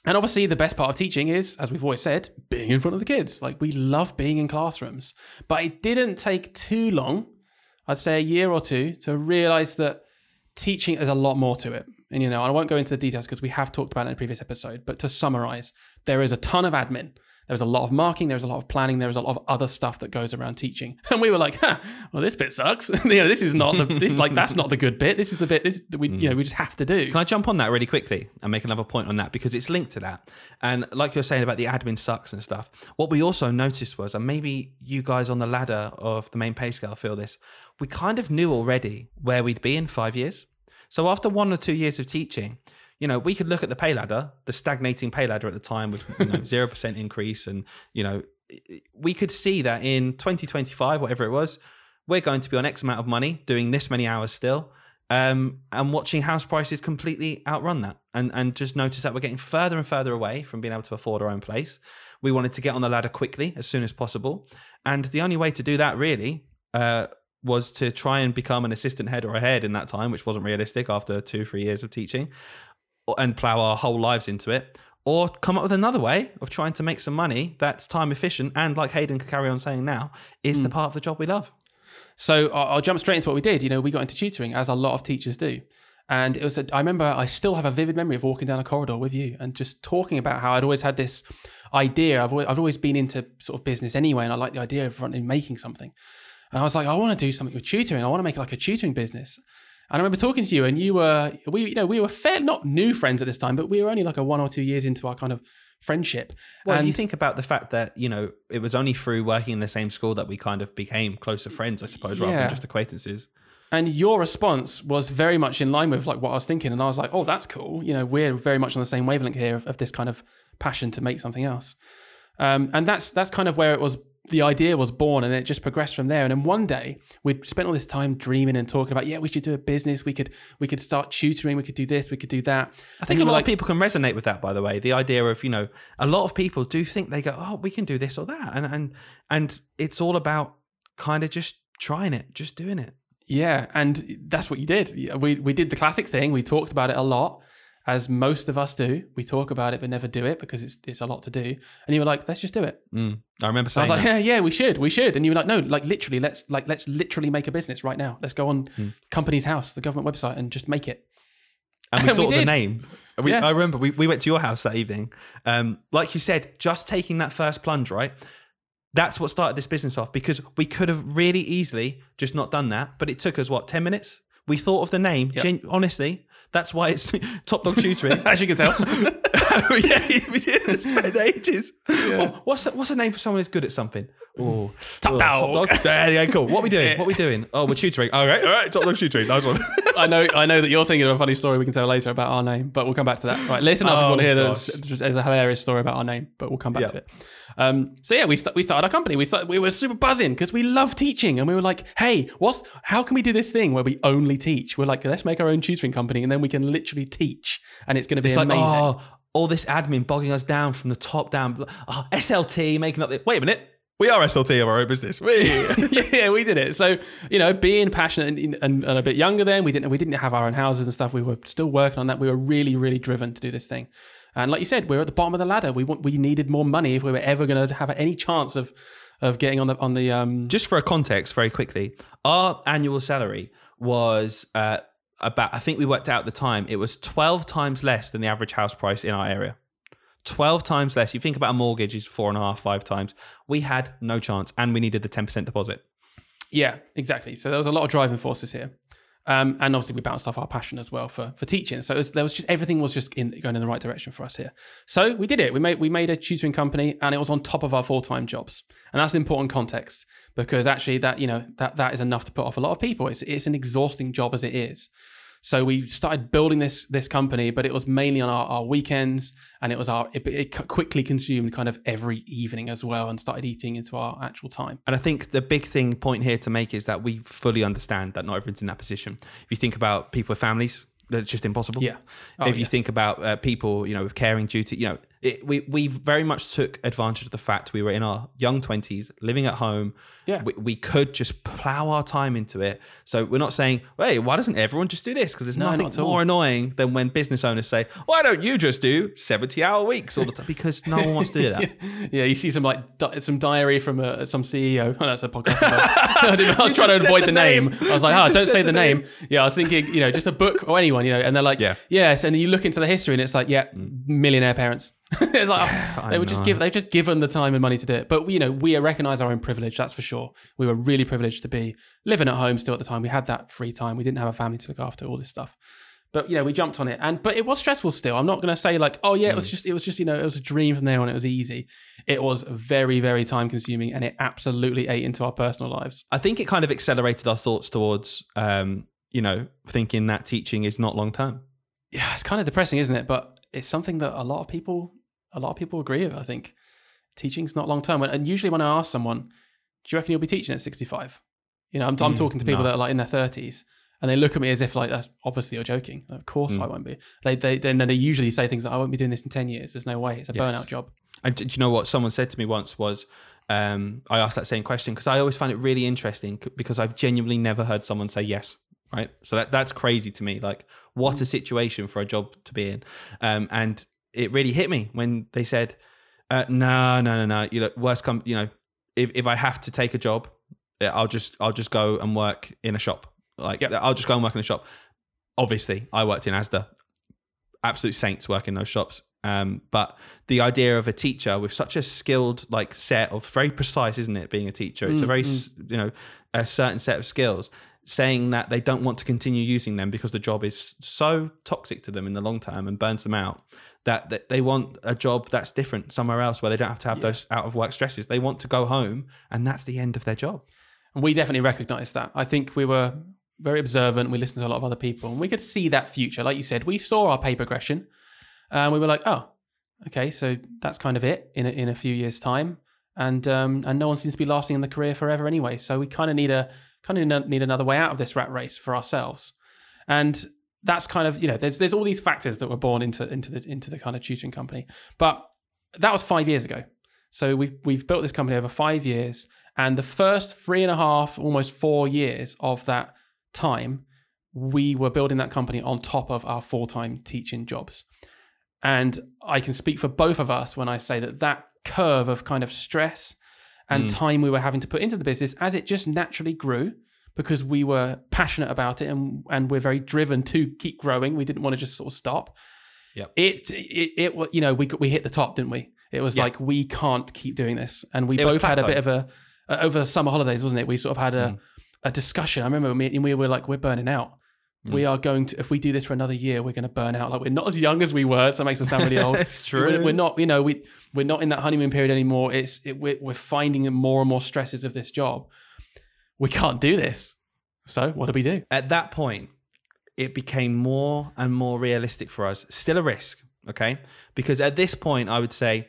B: and obviously, the best part of teaching is, as we've always said, being in front of the kids. Like we love being in classrooms. But it didn't take too long, I'd say a year or two, to realize that teaching there's a lot more to it. And you know, I won't go into the details because we have talked about it in a previous episode. But to summarize, there is a ton of admin. There's a lot of marking. There's a lot of planning. There's a lot of other stuff that goes around teaching. And we were like, huh, well, this bit sucks. you know, this is not the this like that's not the good bit. This is the bit this that we you know mm. we just have to do.
A: Can I jump on that really quickly and make another point on that because it's linked to that? And like you're saying about the admin sucks and stuff, what we also noticed was, and maybe you guys on the ladder of the main pay scale feel this, we kind of knew already where we'd be in five years. So after one or two years of teaching, you know, we could look at the pay ladder, the stagnating pay ladder at the time with you know, 0% increase. And, you know, we could see that in 2025, whatever it was, we're going to be on X amount of money doing this many hours still um, and watching house prices completely outrun that, and and just notice that we're getting further and further away from being able to afford our own place. We wanted to get on the ladder quickly, as soon as possible, and the only way to do that really uh, was to try and become an assistant head or a head in that time, which wasn't realistic after two three years of teaching, and plow our whole lives into it. Or come up with another way of trying to make some money that's time efficient and, like Hayden could carry on saying now, is the hmm. part of the job we love.
B: So I'll, I'll jump straight into what we did. You know, we got into tutoring as a lot of teachers do. And it was, a, I remember I still have a vivid memory of walking down a corridor with you and just talking about how I'd always had this idea. I've always, I've always been into sort of business anyway, and I like the idea of running, making something. And I was like, I want to do something with tutoring. I want to make like a tutoring business. And I remember talking to you, and you were, we, you know, we were fair, not new friends at this time, but we were only like a one or two years into our kind of friendship.
A: Well,
B: and
A: you think about the fact that you know it was only through working in the same school that we kind of became closer friends, I suppose, rather than just acquaintances.
B: And your response was very much in line with like what I was thinking, and I was like, "Oh, that's cool." You know, we're very much on the same wavelength here of, of this kind of passion to make something else. Um, and that's that's kind of where it was. The idea was born, and it just progressed from there. And then one day, we'd spent all this time dreaming and talking about, yeah, we should do a business. We could we could start tutoring. We could do this. We could do that.
A: I think a lot of people can resonate with that. By the way, the idea of you know a lot of people do think they go, oh, we can do this or that, and and and it's all about kind of just trying it, just doing it.
B: Yeah, and that's what you did. We we did the classic thing. We talked about it a lot, as most of us do. We talk about it but never do it because it's it's a lot to do. And you were like, "Let's just do it."
A: Mm. I remember
B: I
A: saying
B: was like. "Yeah, yeah, we should, we should." And you were like, "No, like literally, let's like let's literally make a business right now. Let's go on
A: Hmm.
B: Companies House, the government website, and just make it."
A: and we
B: we
A: thought of the name. We,
B: Yeah.
A: I remember we, we went to your house that evening. Um, like you said, just taking that first plunge, right? That's what started this business off because we could have really easily just not done that, but it took us what ten minutes. We thought of the name.
B: Yep.
A: Gen- honestly, that's why it's Top Dog Tutoring.
B: As you can tell, oh,
A: yeah, we did spend ages. Oh, what's a, what's a name for someone who's good at something? Oh, oh
B: Top
A: oh,
B: Dog.
A: There you go. Cool. What are we doing? What are we doing? Oh, we're tutoring. All right, all right. Top Dog Tutoring. Nice one.
B: I know, I know that you're thinking of a funny story we can tell later about our name, but we'll come back to that. Right, listen up if oh, you
A: Oh,
B: want to hear there's, there's a hilarious story about our name, but we'll come back
A: Yeah.
B: to it. Um, so yeah, we st- we started our company. We started, we were super buzzing because we love teaching, and we were like, hey, what's how can we do this thing where we only teach? We're like, let's make our own tutoring company, and then we can literally teach, and it's going to be
A: It's like,
B: amazing.
A: oh, all this admin bogging us down from the top down. Oh, SLT making up the. Wait a minute. We are SLT of our own business. We.
B: yeah, yeah, we did it. So you know, being passionate and, and, and a bit younger then, we didn't we didn't have our own houses and stuff. We were still working on that. We were really really driven to do this thing. And like you said, we're at the bottom of the ladder. We want, we needed more money if we were ever going to have any chance of of getting on the on the um.
A: Just for a context, very quickly, our annual salary was uh, about. I think we worked out at the time it was twelve times less than the average house price in our area. 12 times less. You think about a mortgage is four and a half, five times. We had no chance and we needed the 10% deposit.
B: Yeah, exactly. So there was a lot of driving forces here. Um, and obviously we bounced off our passion as well for for teaching. So was, there was just everything was just in, going in the right direction for us here. So we did it. We made we made a tutoring company, and it was on top of our full time jobs. And that's an important context because actually that you know that that is enough to put off a lot of people. It's it's an exhausting job as it is. So we started building this this company, but it was mainly on our, our weekends, and it was our it, it quickly consumed kind of every evening as well, and started eating into our actual time.
A: And I think the big thing point here to make is that we fully understand that not everyone's in that position. If you think about people with families, that's just impossible.
B: Yeah. Oh,
A: if you
B: yeah.
A: think about uh, people, you know, with caring duty, you know, it, we we very much took advantage of the fact we were in our young twenties, living at home.
B: Yeah.
A: we, we could just plow our time into it. So we're not saying, hey, why doesn't everyone just do this? Because there's
B: No,
A: nothing
B: not
A: more annoying than when business owners say, why don't you just do seventy hour weeks all the time? Because no one wants to do that.
B: yeah, you see some like di- some diary from uh, some CEO. Oh, that's a podcast. I, was trying to avoid
A: the
B: name.
A: name.
B: I was like, oh, don't say
A: the
B: name.
A: name.
B: Yeah, I was thinking, you know, just a book or anyone, you know, and they're like,
A: Yeah. Mm.
B: yes, and you look into the history and it's like, yeah, millionaire parents. it's like oh, they were just give they've just given the time and money to do it. But you know, we recognize our own privilege. That's for sure. We were really privileged to be living at home still at the time. We had that free time. We didn't have a family to look after. All this stuff. But you know, we jumped on it, and but it was stressful still. I'm not going to say like, oh yeah, it
A: Mm.
B: was just it was just you know it was a dream from there on. It was easy. It was very very time consuming, and it absolutely ate into our personal lives.
A: I think it kind of accelerated our thoughts towards, um, you know, thinking that teaching is not long term.
B: Yeah, it's kind of depressing, isn't it? But it's something that a lot of people a lot of people agree with. I think teaching's not long term, and usually when I ask someone, do you reckon you'll be teaching at 65? You know, I'm, I'm
A: Mm,
B: talking to people
A: no.
B: that are like in their 30s. And they look at me as if like that's obviously you're joking. Of course
A: Mm.
B: I won't be. They they then they usually say things like I won't be doing this in ten years. There's no way. It's a
A: Yes.
B: burnout job.
A: And do do you know what someone said to me once was, um, I asked that same question because I always find it really interesting because I've genuinely never heard someone say yes. Right. So that, that's crazy to me. Like, what a situation for a job to be in. Um, and it really hit me when they said, uh, no, no, no, no. You know, worst come, you know, if, if I have to take a job, I'll just, I'll just go and work in a shop. Like,
B: Yep.
A: I'll just go and work in a shop. Obviously, I worked in Asda. Absolute saints work in those shops. Um, but the idea of a teacher with such a skilled like set of very precise, isn't it? Being a teacher, it's a
B: Mm,
A: very
B: mm.
A: you know a certain set of skills. Saying that they don't want to continue using them because the job is so toxic to them in the long term and burns them out. That, that they want a job that's different somewhere else where they don't have to have
B: Yeah.
A: those out of work stresses. They want to go home, and that's the end of their job.
B: And we definitely recognized that. I think we were very observant. We listened to a lot of other people and we could see that future. Like you said, we saw our pay progression and we were like, oh, okay, so that's kind of it in a, in a few years' time. And um, and no one seems to be lasting in the career forever anyway. So we kind of need a kind of need another way out of this rat race for ourselves. And that's kind of you know there's there's all these factors that were born into into the into the kind of tutoring company. But that was five years ago. So we've we've built this company over five years, and the first three and a half, almost four years of that time, we were building that company on top of our full time teaching jobs. And I can speak for both of us when I say that that curve of kind of stress and
A: Mm.
B: time we were having to put into the business as it just naturally grew because we were passionate about it and and we're very driven to keep growing. We didn't want to just sort of stop.
A: Yep.
B: It it it you know we we hit the top, didn't we? It was
A: Yeah.
B: like we can't keep doing this, and we
A: It
B: both had a bit of a uh, over the summer holidays, wasn't it? We sort of had a
A: Mm.
B: a discussion. I remember me and we were like, we're burning out.
A: Mm.
B: We are going to if we do this for another year, we're going to burn out. Like we're not as young as we were, so it makes us sound really old.
A: it's
B: We're, we're not, you know, we we're not in that honeymoon period anymore. It's it, we're, we're finding more and more stresses of this job. We can't do this. So what do we do?
A: at that point, it became more and more realistic for us. Still a risk, okay? Because at this point, I would say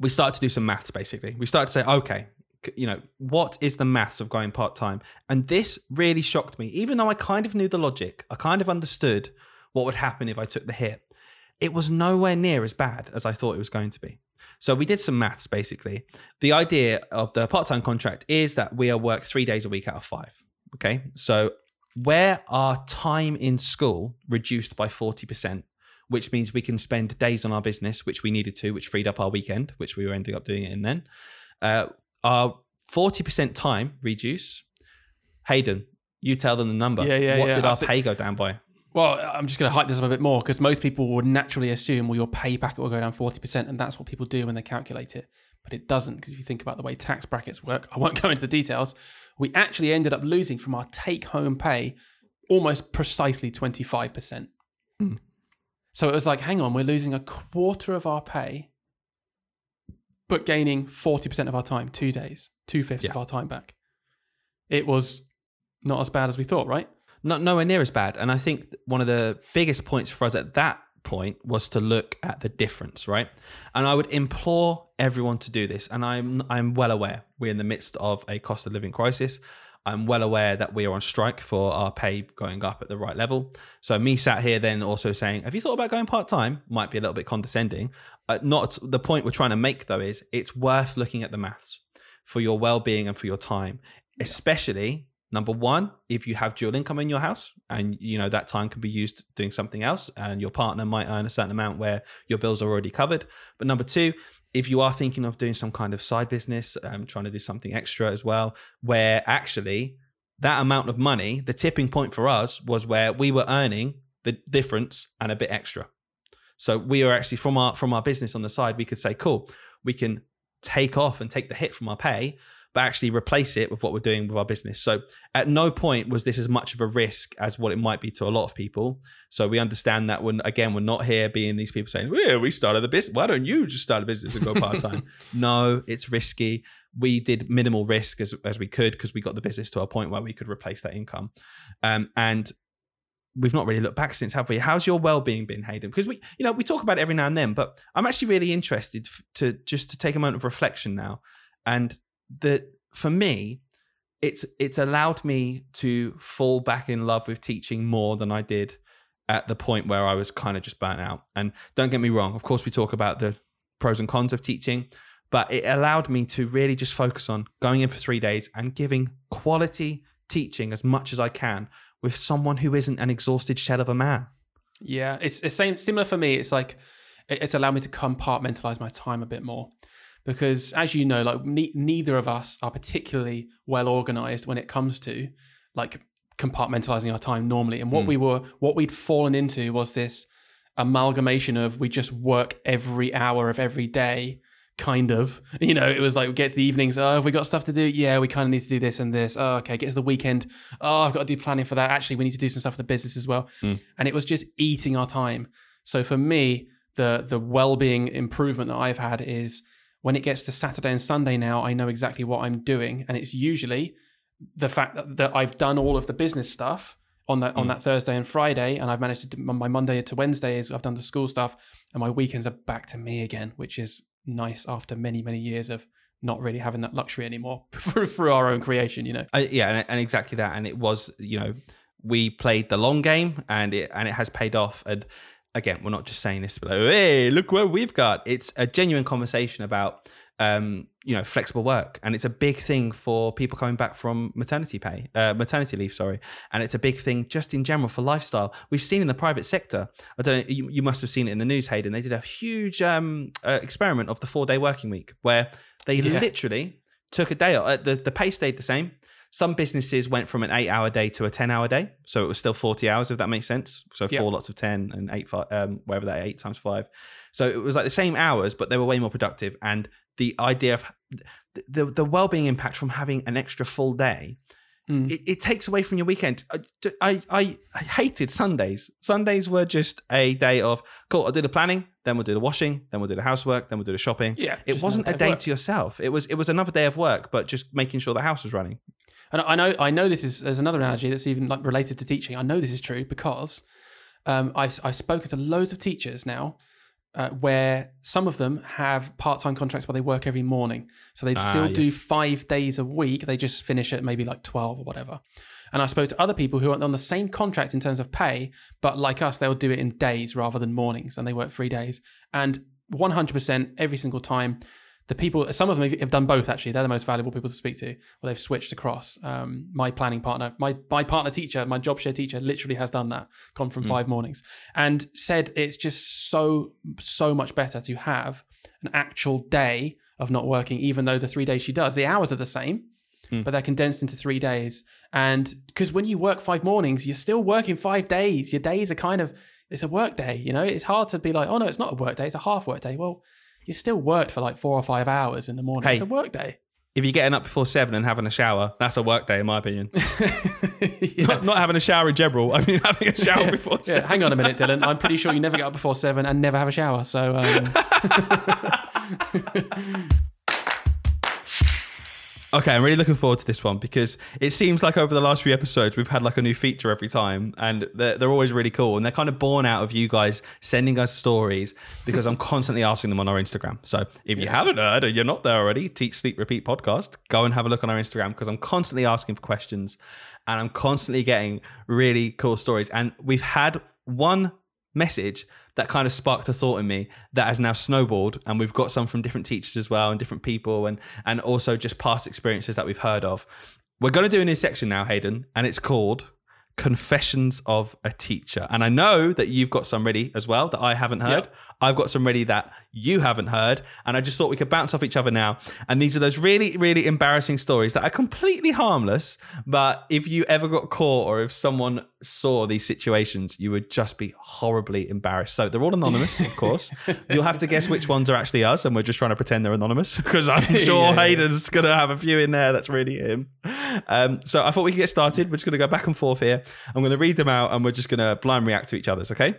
A: we started to do some maths basically. We started to say, okay, you know, what is the maths of going part time? And this really shocked me. Even though I kind of knew the logic, I kind of understood what would happen if I took the hit. It was nowhere near as bad as I thought it was going to be. So we did some maths basically. The idea of the part time contract is that we are work three days a week out of five. Okay. So where our time in school reduced by 40%, which means we can spend days on our business, which we needed to, which freed up our weekend, which we were ending up doing it in then. Uh, our 40% time reduce. Hayden, you tell them the number.
B: Yeah, yeah,
A: what
B: yeah.
A: did our pay go down by?
B: Well, I'm just going to hype this up a bit more because most people would naturally assume, well, your pay packet will go down 40%, and that's what people do when they calculate it. But it doesn't because if you think about the way tax brackets work, I won't go into the details. We actually ended up losing from our take home pay almost precisely 25%. Hmm. So it was like, hang on, we're losing a quarter of our pay, but gaining 40% of our time, two days, two fifths of our time back. It was not as bad as we thought, right?
A: Not nowhere near as bad. And I think one of the biggest points for us at that point was to look at the difference, right? And I would implore everyone to do this. And I'm I'm well aware we're in the midst of a cost of living crisis. I'm well aware that we are on strike for our pay going up at the right level. So me sat here then also saying, "Have you thought about going part time?" Might be a little bit condescending. Uh, not the point we're trying to make though is it's worth looking at the maths for your well being and for your time, especially number one if you have dual income in your house and you know that time can be used doing something else and your partner might earn a certain amount where your bills are already covered. But number two if you are thinking of doing some kind of side business um, trying to do something extra as well where actually that amount of money the tipping point for us was where we were earning the difference and a bit extra. So we are actually from our from our business on the side we could say cool we can take off and take the hit from our pay but actually replace it with what we're doing with our business. So at no point was this as much of a risk as what it might be to a lot of people. So we understand that when again we're not here being these people saying, "Yeah, we started the business. Why don't you just start a business and go part time?" no, it's risky. We did minimal risk as as we could because we got the business to a point where we could replace that income, um, and we've not really looked back since, have we? How's your well-being been, Hayden? Because we, you know, we talk about it every now and then, but I'm actually really interested to just to take a moment of reflection now, and that for me, it's it's allowed me to fall back in love with teaching more than I did at the point where I was kind of just burnt out. And don't get me wrong, of course, we talk about the pros and cons of teaching, but it allowed me to really just focus on going in for three days and giving quality teaching as much as I can with someone who isn't an exhausted shell of a man.
B: Yeah, it's the same similar for me. It's like it's allowed me to compartmentalize my time a bit more because, as you know, like ne- neither of us are particularly well organized when it comes to like compartmentalizing our time normally. And what
A: Mm.
B: we were, what we'd fallen into was this amalgamation of we just work every hour of every day. Kind of, you know, it was like we get to the evenings. Oh, have we got stuff to do? Yeah, we kind of need to do this and this. Oh, okay. Get to the weekend. Oh, I've got to do planning for that. Actually, we need to do some stuff for the business as well. And it was just eating our time. So for me, the the well-being improvement that I've had is when it gets to Saturday and Sunday now, I know exactly what I'm doing, and it's usually the fact that, that I've done all of the business stuff on that on
A: Mm.
B: that Thursday and Friday, and I've managed to do my Monday to Wednesday is I've done the school stuff, and my weekends are back to me again, which is nice after many many years of not really having that luxury anymore through, through our own creation, you know.
A: Uh, yeah, and, and exactly that. And it was, you know, we played the long game, and it and it has paid off. And again, we're not just saying this, but like, hey, look what we've got. It's a genuine conversation about, um, you know, flexible work, and it's a big thing for people coming back from maternity pay, uh, maternity leave. Sorry, and it's a big thing just in general for lifestyle. We've seen in the private sector. I don't know. You, you must have seen it in the news, Hayden. They did a huge um, uh, experiment of the four day working week where they
B: Yeah.
A: literally took a day off. Uh, the the pay stayed the same. Some businesses went from an eight hour day to a 10 hour day. So it was still 40 hours, if that makes sense. So four lots of 10 and eight, fi- um, wherever that eight times five. So it was like the same hours, but they were way more productive. And the idea of the, the, well being impact from having an extra full day,
B: Mm.
A: it, it takes away from your weekend. I, I, I, I hated Sundays. Sundays were just a day of, cool, I'll do the planning, then we'll do the washing, then we'll do the housework, then we'll do the shopping.
B: Yeah,
A: It wasn't a
B: day
A: day to yourself. It was it was another day of work, but just making sure the house was running.
B: And I know, I know this is there's another analogy that's even like related to teaching. I know this is true because um, I've I've spoken to loads of teachers now, uh, where some of them have part-time contracts where they work every morning, so they
A: Ah,
B: still do
A: yes.
B: five days a week. They just finish at maybe like twelve or whatever. And I spoke to other people who are on the same contract in terms of pay, but like us, they'll do it in days rather than mornings, and they work three days. And 100% every single time, the people, some of them have- done both actually. They're the most valuable people to speak to. Well, they've switched across. Um, my planning partner, my my partner teacher, my job share teacher, literally has done that. Gone from
A: Mm.
B: five mornings and said it's just so so much better to have an actual day of not working, even though the three days she does, the hours are the same. but they're condensed into three days. And because when you work five mornings, you're still working five days. Your days are kind of it's a work day. You know, it's hard to be like, oh no, it's not a work day. It's a half work day. Well, you still worked for like four or five hours in the morning.
A: Hey.
B: It's a work day.
A: If you're getting up before seven and having a shower, that's a work day, in my opinion.
B: yeah.
A: Not, not having a shower in general. I mean, having a shower before
B: Yeah, hang on a minute, Dylan. I'm pretty sure you never get up before seven and never have a shower. So, um,
A: Okay, I'm really looking forward to this one because it seems like over the last few episodes we've had like a new feature every time, and they're, they're always really cool. And they're kind of born out of you guys sending us stories because I'm constantly asking them on our Instagram. So if you haven't heard or you're not there already, Teach Sleep Repeat podcast, go and have a look on our Instagram because I'm constantly asking for questions, and I'm constantly getting really cool stories. And we've had one message that kind of sparked a thought in me that has now snowballed and we've got some from different teachers as well and different people and and also just past experiences that we've heard of. We're going to do a new section now hayden and it's called confessions of a teacher. And i know that you've got some ready as well that i haven't heard.
B: Yep.
A: i've got some ready that you haven't heard and i just thought we could bounce off each other now. And these are those really really embarrassing stories that are completely harmless but if you ever got caught or if someone saw these situations you would just be horribly embarrassed. So they're all anonymous of course. You'll have to guess which ones are actually us and we're just trying to pretend they're anonymous because i'm sure
B: Yeah, yeah.
A: hayden's gonna have a few in there that's really him. Um, so i thought we could get started. We're just gonna go back and forth here i'm gonna read them out and we're just gonna blind react to each other's okay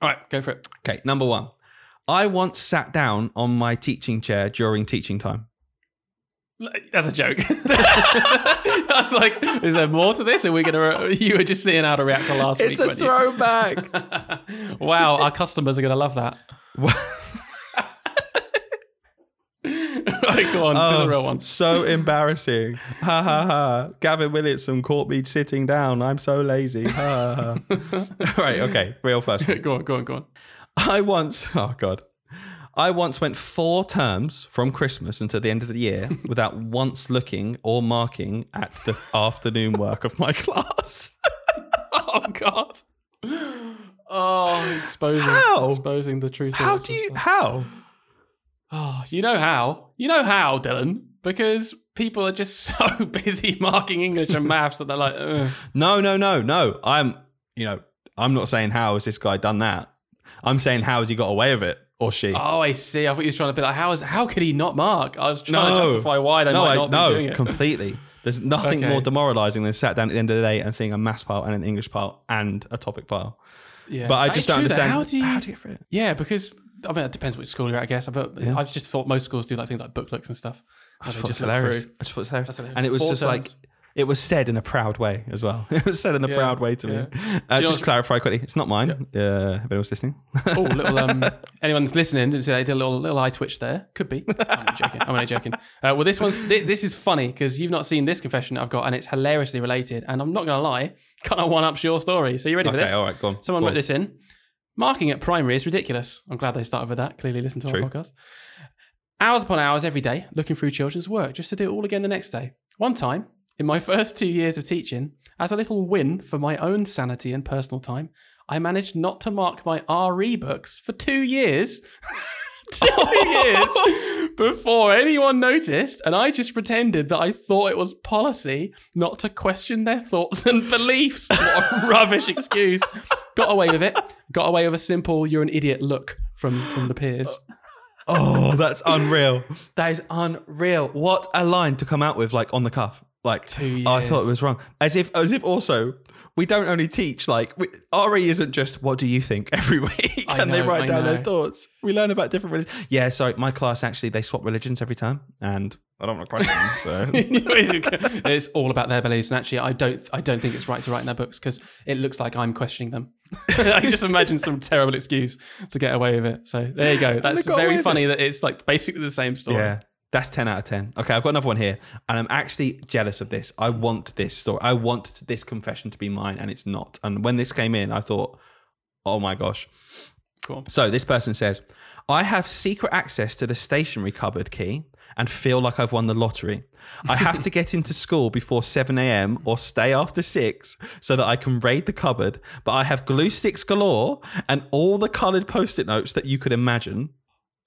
B: all right, go for it.
A: okay number one i once sat down on my teaching chair during teaching time
B: That's a joke. I was like, is there more to this? Are we gonna? You were just seeing how to react to last
A: it's
B: week.
A: It's a throwback
B: wow, our customers are gonna love that. go on, do the um, real one.
A: Oh, So embarrassing. Ha ha ha. Gavin Williamson caught me sitting down. I'm so lazy. Ha ha. ha. right, okay. Real first one.
B: Go on, go on, go on.
A: I once, oh God. I once went four terms from Christmas until the end of the year without once looking or marking at the afternoon work of my class.
B: Oh God. Oh, exposing,
A: How?
B: exposing the truth.
A: How do you, how?
B: Oh, you know how? You know how, Dylan? Because people are just so busy marking English and maths that they're like, Ugh.
A: No, no, no, no. I'm, you know, I'm not saying how has this guy done that. I'm saying how has he got away with it or she.
B: oh, I see. I thought you were trying to be like, how is how could he not mark? I was trying
A: No.
B: to justify why they
A: no,
B: might
A: I,
B: not be doing
A: no,
B: it.
A: completely. There's nothing
B: Okay.
A: more demoralizing than sat down at the end of the day and seeing a maths pile and an English pile and a topic pile.
B: yeah,
A: But I just don't understand
B: How do you?
A: how do you get through it.
B: yeah, because I mean, it depends which school you're at, I guess. But
A: Yeah.
B: I've just thought most schools do like things like booklets and stuff.
A: I just thought it was
B: just
A: hilarious. I just thought it was hilarious.
B: That's hilarious.
A: And it was
B: Four
A: just like it was said in a proud way as well. It was said in a
B: Yeah,
A: proud way to me. Uh, just
B: what-
A: clarify quickly, it's not mine. Uh, if anyone's listening.
B: oh, little um, anyone's listening? Did they did a little little eye twitch there? Could be. I'm only joking. I'm only joking. Uh, well, this one's thi- this is funny because you've not seen this confession I've got, and it's hilariously related. And I'm not gonna lie, kind of one ups your story. So you ready for
A: okay,
B: this?
A: all right, go on.
B: Someone
A: go
B: wrote
A: on.
B: this in. Marking at primary is ridiculous. I'm glad they started with that. Clearly, listen to
A: True.
B: our podcast. Hours upon hours every day looking through children's work just to do it all again the next day. One time, in my first two years of teaching, as a little win for my own sanity and personal time, I managed not to mark my RE books for two years. two years before anyone noticed, and I just pretended that I thought it was policy not to question their thoughts and beliefs. What a rubbish excuse. Got away with it. Got away with a simple "you're an idiot" look from from the peers.
A: Oh, that's unreal. That is unreal. What a line to come out with, like on the cuff. Like
B: Two
A: I thought it was wrong. As if, as if also we don't only teach. Like we, RE isn't just what do you think every week,
B: I
A: and they write
B: I
A: down their thoughts. We learn about different religions. Yeah, sorry, my class actually they swap religions every time, and I don't want to question them. So
B: it's all about their beliefs, and actually, I don't, I don't think it's right to write in their books because it looks like I'm questioning them. I can just imagine some terrible excuse to get away with it. So there you go. That's very funny that it's like basically the same story.
A: yeah. That's 10 out of 10. Okay, I've got another one here, and I'm actually jealous of this. I want this story. I want this confession to be mine, and it's not. And when this came in, I thought, oh my gosh.
B: Cool.
A: So this person says, I have secret access to the stationery cupboard key and feel like I've won the lottery. I have to get into school before 7 a.m. or stay after 6 so that I can raid the cupboard, but I have glue sticks galore and all the coloured post it notes that you could imagine.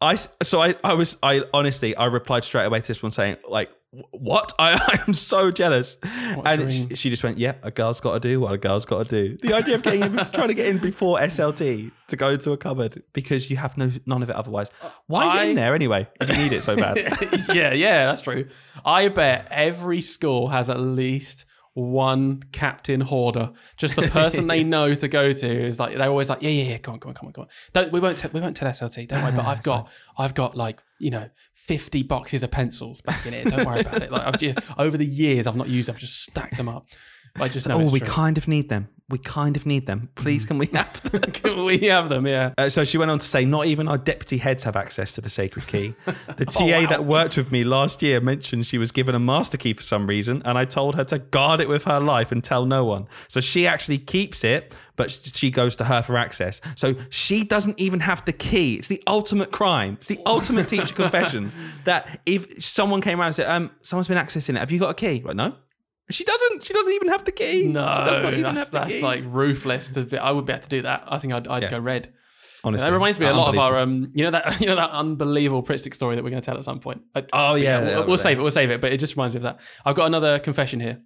A: I so I I was I honestly I replied straight away to this one saying like what? I I am so jealous.
B: What
A: and she, she just went yeah a girl's got to do what a girl's got to do. The idea of getting in, trying to get in before SLT to go into a cupboard because you have no none of it otherwise. Why is it in there anyway if you need it so bad?
B: Yeah, yeah, that's true. I bet every school has at least one captain hoarder. Just the person they know to go to is like they're always like, yeah, yeah, yeah, come on, come on, come on, come on. Don't we won't t- we won't tell SLT, don't worry. But I've got I've got like you know fifty boxes of pencils back in it. Don't worry about it. Like I've just over the years I've not used them, I've just stacked them up. I just know
A: oh we
B: true.
A: kind of need them we kind of need them please can we have them
B: Can we have them, yeah.
A: Uh, so she went on to say, not even our deputy heads have access to the sacred key. The TA
B: wow.
A: that worked with me last year mentioned she was given a master key for some reason, and I told her to guard it with her life and tell no one. So she actually keeps it, but she goes to her for access. So she doesn't even have the key. It's the ultimate crime. It's the ultimate teacher confession that if someone came around and said, um, someone's been accessing it, have you got a key? Like, no. She doesn't. She doesn't even have the key.
B: No,
A: she does not even
B: that's, that's like ruthless. To be, I would be able to do that. I think I'd, I'd
A: Yeah.
B: go red.
A: Honestly,
B: That reminds me a lot of our, um, you know that you know that unbelievable Pritzker story that we're going to tell at some point. I-
A: Oh yeah,
B: we'll, we'll save it. We'll save it. But it just reminds me of that. I've got another confession here.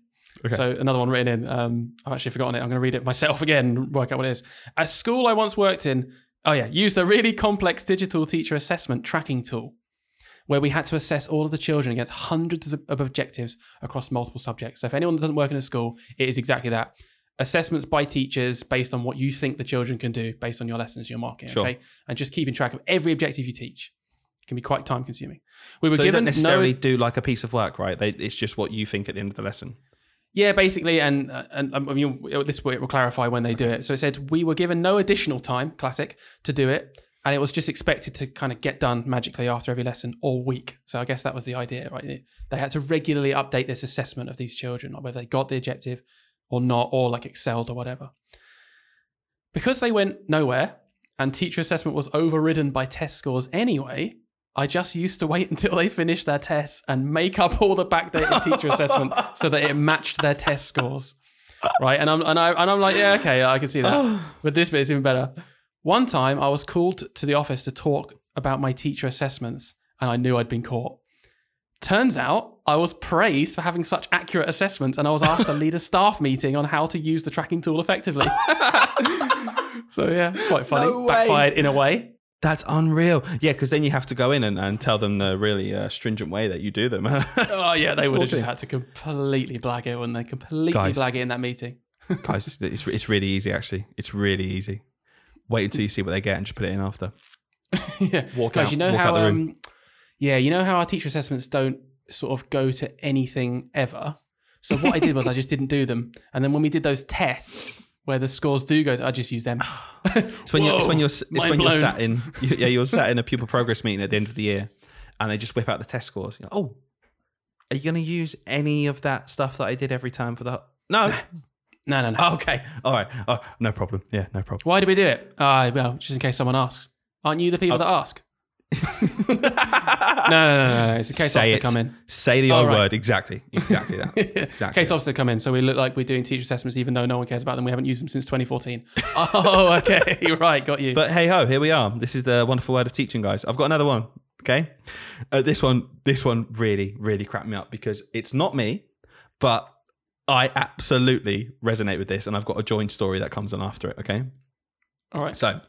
A: Okay.
B: So another one written in. Um, I've actually forgotten it. I'm going to read it myself again. and Work out what it is. At school I once worked in. Oh yeah, used a really complex digital teacher assessment tracking tool, where we had to assess all of the children against hundreds of objectives across multiple subjects. So if anyone doesn't work in a school, it is exactly that. Assessments by teachers based on what you think the children can do based on your lessons you're marking.
A: Sure.
B: Okay, and just keeping track of every objective you teach. It can be quite time consuming. We were
A: so
B: given
A: don't necessarily
B: no
A: do like a piece of work, right? They, it's just what you think at the end of the lesson.
B: Yeah, basically, and uh, and I mean this will will clarify when they do it. So it said we were given no additional time, classic, to do it, and it was just expected to kind of get done magically after every lesson all week. So I guess that was the idea, right? They- had to regularly update this assessment of these children, whether they got the objective or not, or like excelled or whatever. Because they went nowhere, and teacher assessment was overridden by test scores anyway. I just used to wait until they finished their tests and make up all the backdated teacher assessment so that it matched their test scores. Right. And I'm and I and I'm like, yeah, okay, I can see that. But this bit is even better. One time I was called to the office to talk about my teacher assessments and I knew I'd been caught. Turns out I was praised for having such accurate assessments and I was asked to lead a staff meeting on how to use the tracking tool effectively. so yeah, quite funny.
A: No.
B: Backfired in a way.
A: That's unreal. Yeah, because then you have to go in and, and tell them the really uh, stringent way that you do them.
B: Oh yeah, they would have just had to completely blag it, wouldn't they? Completely
A: Guys.
B: blag it in that meeting.
A: Guys, it's, it's really easy, actually. It's really easy. Wait until you see what they get and just put it in after.
B: yeah.
A: Walk
B: Guys,
A: out-
B: you know how
A: out the room.
B: um yeah, you know how our teacher assessments don't sort of go to anything ever. So what I did was I just didn't do them. And then when we did those tests where the scores do go, I just used them.
A: It's when, you're, it's when you're it's when you're sat in yeah you're sat in a pupil progress meeting at the end of the year, and they just whip out the test scores. Like, oh, are you going to use any of that stuff that I did every time for the? No.
B: No, no, no.
A: Oh, okay. All right. Oh, no problem. Yeah, no problem.
B: Why did we do it? Ah, well, just in case someone asks. Aren't you the people that ask? no, no, no, no, no. It's a case
A: Say
B: officer
A: it.
B: come in.
A: Say the
B: Oh,
A: old
B: right.
A: word. Exactly. Exactly that. Exactly.
B: Case officer come in, so we look like we're doing teacher assessments, even though no one cares about them. We haven't used them since 2014. oh, okay, right, got you.
A: But hey ho, here we are. This is the wonderful word of teaching, guys. I've got another one. Okay, uh, this one, this one really, really cracked me up because it's not me, but I absolutely resonate with this, and I've got a joint story that comes on after it. Okay,
B: All right.
A: so.